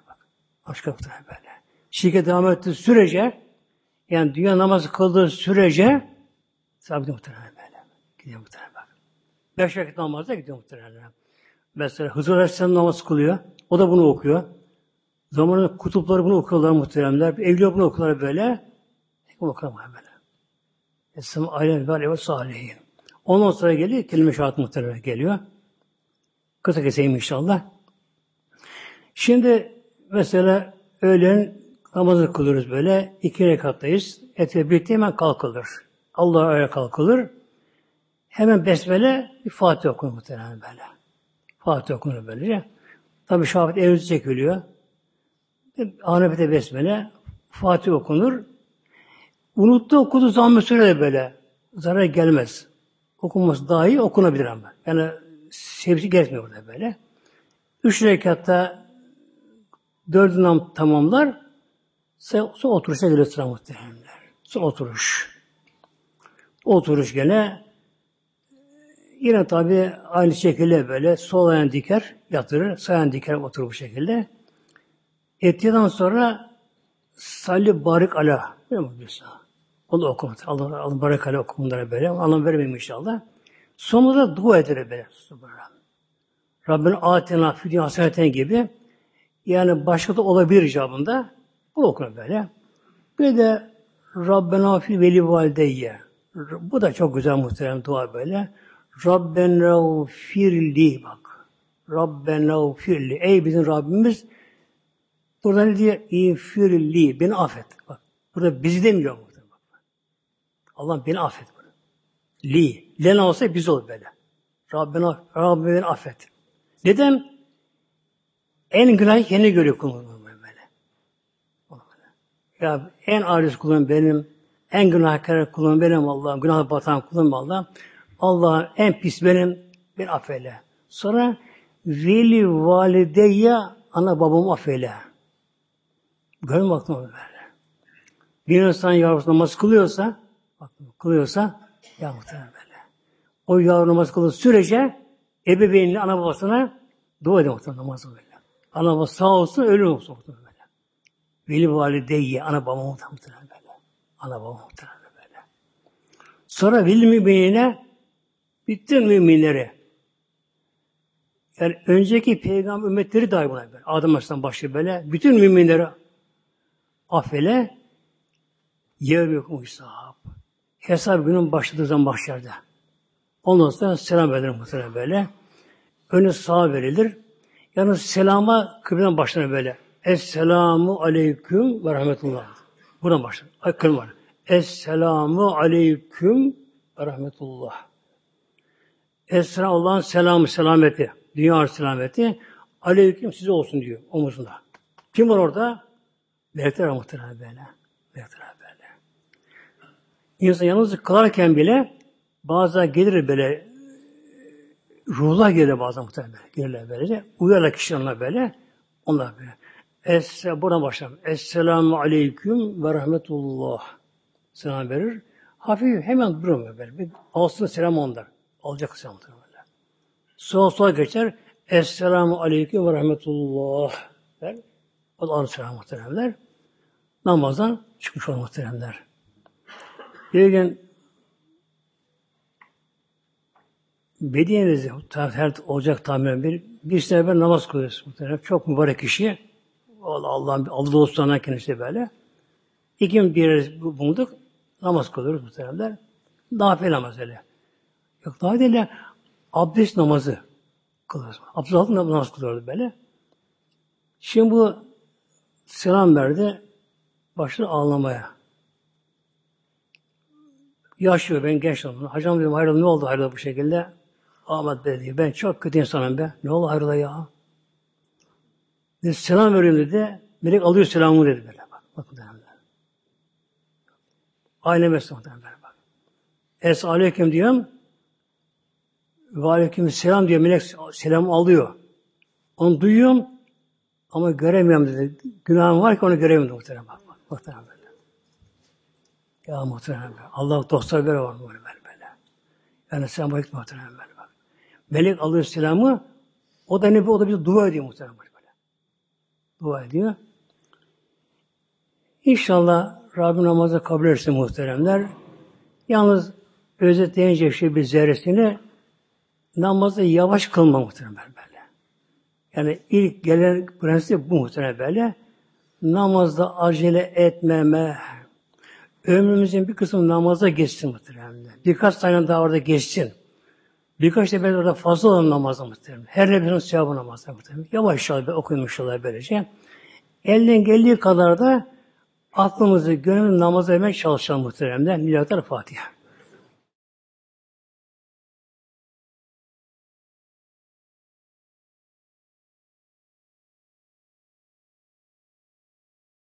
Başka böyle. Şirket devam ettiği sürece yani dünya namazı kıldığı sürece sabit muhtemelen böyle. Gidiyor muhtemelen bak. Beş vakit namazda gidiyor muhtemelen. Mesela Hızır Aleyhisselam namaz kılıyor. O da bunu okuyor. Zamanında kutupları bunu okuyorlar muhteremler. Evliya bunu okuyorlar böyle. Bunu okuyorlar böyle. Esem ailen ve aleyhi salihin. Ondan sonra geliyor, kelime şahat muhterem geliyor. Kısa keseyim inşallah. Şimdi mesela öğlen namazı kılıyoruz böyle. iki rekattayız. Etiyle birlikte hemen kalkılır. Allah'a öyle kalkılır. Hemen besmele bir Fatih okunur muhtemelen böyle. Fatih okunur böylece. Tabi şahit evimizi çekiliyor. Hanefi'de besmele, Fatih okunur. Unuttu okudu zaman süre böyle. Zarar gelmez. Okunması daha iyi okunabilir ama. Yani sevgi gerekmiyor burada böyle. Üç rekatta dördü nam tamamlar. Sonra oturuşa gelir sıra muhtemelenler. Sonra oturuş. Oturuş gene Yine tabi aynı şekilde böyle sol ayağını diker, yatırır, sağ ayağını diker, oturur bu şekilde. Ettiğinden sonra salli barik ala. Onu okumak. Allah, Allah barik ala oku bunlara böyle. Allah vermeyeyim inşallah. Sonra da dua eder böyle. Rabbin atina fidye haseneten gibi. Yani başka da olabilir icabında. Bu okunur böyle. Bir de Rabbena fil veli valideyye. Bu da çok güzel muhterem dua böyle. Rabbena firli bak. Rabbena firli. Ey bizim Rabbimiz burada ne diyor? İfirli. Beni affet. Bak. Burada bizi demiyor. Bak. Allah beni affet. Burada. Li. Lena olsa biz olur böyle. Rabbena, Rabbim beni affet. Neden? En günah kendi görüyor kullanıyor böyle. Ya en aciz kulum benim. En günahkar kulum benim Allah'ım. Günah batan kulum Allah'ım. Allah'ım en pis benim. Bir affeyle. Sonra veli valideyye ana babamı affeyle. Görün baktım böyle. Bir insan yavrusu namaz kılıyorsa, bak, kılıyorsa, ya muhtemelen böyle. O yavru namaz kıldığı sürece ebeveynli ana babasına dua ediyor muhtemelen namazı böyle. Ana baba sağ olsun, olsun muhtemelen böyle. Veli valideyye, ana baba muhtemelen böyle. Ana baba muhtemelen böyle. Sonra veli müminine bütün müminleri yani önceki peygamber ümmetleri dahi buna böyle. Adem Aleyhisselam başı böyle. Bütün müminleri affele yevmikum hesap. Hesap günün başladığı zaman mahşerde. Ondan sonra selam verilir muhtemelen böyle. Önü sağa verilir. Yalnız selama kıblen başlanır böyle. Esselamu aleyküm ve rahmetullah. Buradan başlar. Ay kılım var. Esselamu aleyküm ve rahmetullah. Esra Allah'ın selamı, selameti. Dünya selameti. Aleyküm size olsun diyor omuzunda. Kim var orada? Melekler var muhtemelen böyle. Melekler böyle. İnsan yalnız kılarken bile bazen gelir böyle ruhlar gelir bazen muhtemelen gelirler böylece. Uyarlar kişi onunla böyle. Onlar böyle. Es, buradan başlayalım. Esselamu aleyküm ve rahmetullah. Selam verir. Hafif hemen durmuyor böyle. Bir alsın selam onlar. Alacak selam böyle. Sonra sonra geçer. Esselamu aleyküm ve rahmetullah. Der. O da selam muhteremler. Namazdan çıkmış olan muhteremler. Bir gün Medine'de her olacak tahminen bir bir sene namaz kılıyoruz muhterem. Çok mübarek kişi. Allah'ın Allah dostlarından kendisi böyle. İki gün bir yere bulduk. Namaz kılıyoruz muhteremler. Nafile namaz öyle. Yok daha değil abdest namazı kılıyoruz. Abdest altında namaz kılıyordu böyle. Şimdi bu selam verdi. Başladı ağlamaya. Yaşıyor ben genç oldum. Hocam dedim hayrola ne oldu hayrola bu şekilde? Ahmet Bey diyor. Ben çok kötü insanım be. Ne oldu hayrola ya? Dedi, selam veriyorum dedi. Melek alıyor selamı dedi böyle. Bak, bakın dedim. Aile mesleği böyle bak. Es aleyküm diyorum. Ve aleyküm selam diyor. Melek selam alıyor. Onu duyuyorum ama göremiyorum dedi. Günahım var ki onu göremiyorum muhtemelen. Bak, bak, muhtemelen böyle. Ya muhtemelen böyle. Allah dostlar böyle var böyle böyle. böyle. Yani selam aleyküm muhtemelen böyle bak. Melek alıyor selamı o da ne o da bir dua ediyor muhtemelen böyle. Dua ediyor. İnşallah Rabbim namazı kabul etsin muhteremler. Yalnız özetleyince şey bir zerresini namazı yavaş kılma muhtemelen böyle. Yani ilk gelen prensip bu muhtemelen böyle. Namazda acele etmeme. Ömrümüzün bir kısmı namaza geçsin muhtemelen. Birkaç tane daha orada geçsin. Birkaç da orada fazla olan namazda muhtemelen. Her nefesin sevabı namazda muhtemelen. Yavaş yavaş olay böylece. Elden geldiği kadar da aklımızı, gönlümüzü namaza vermeye çalışalım muhteremler. Milyatlar Fatiha.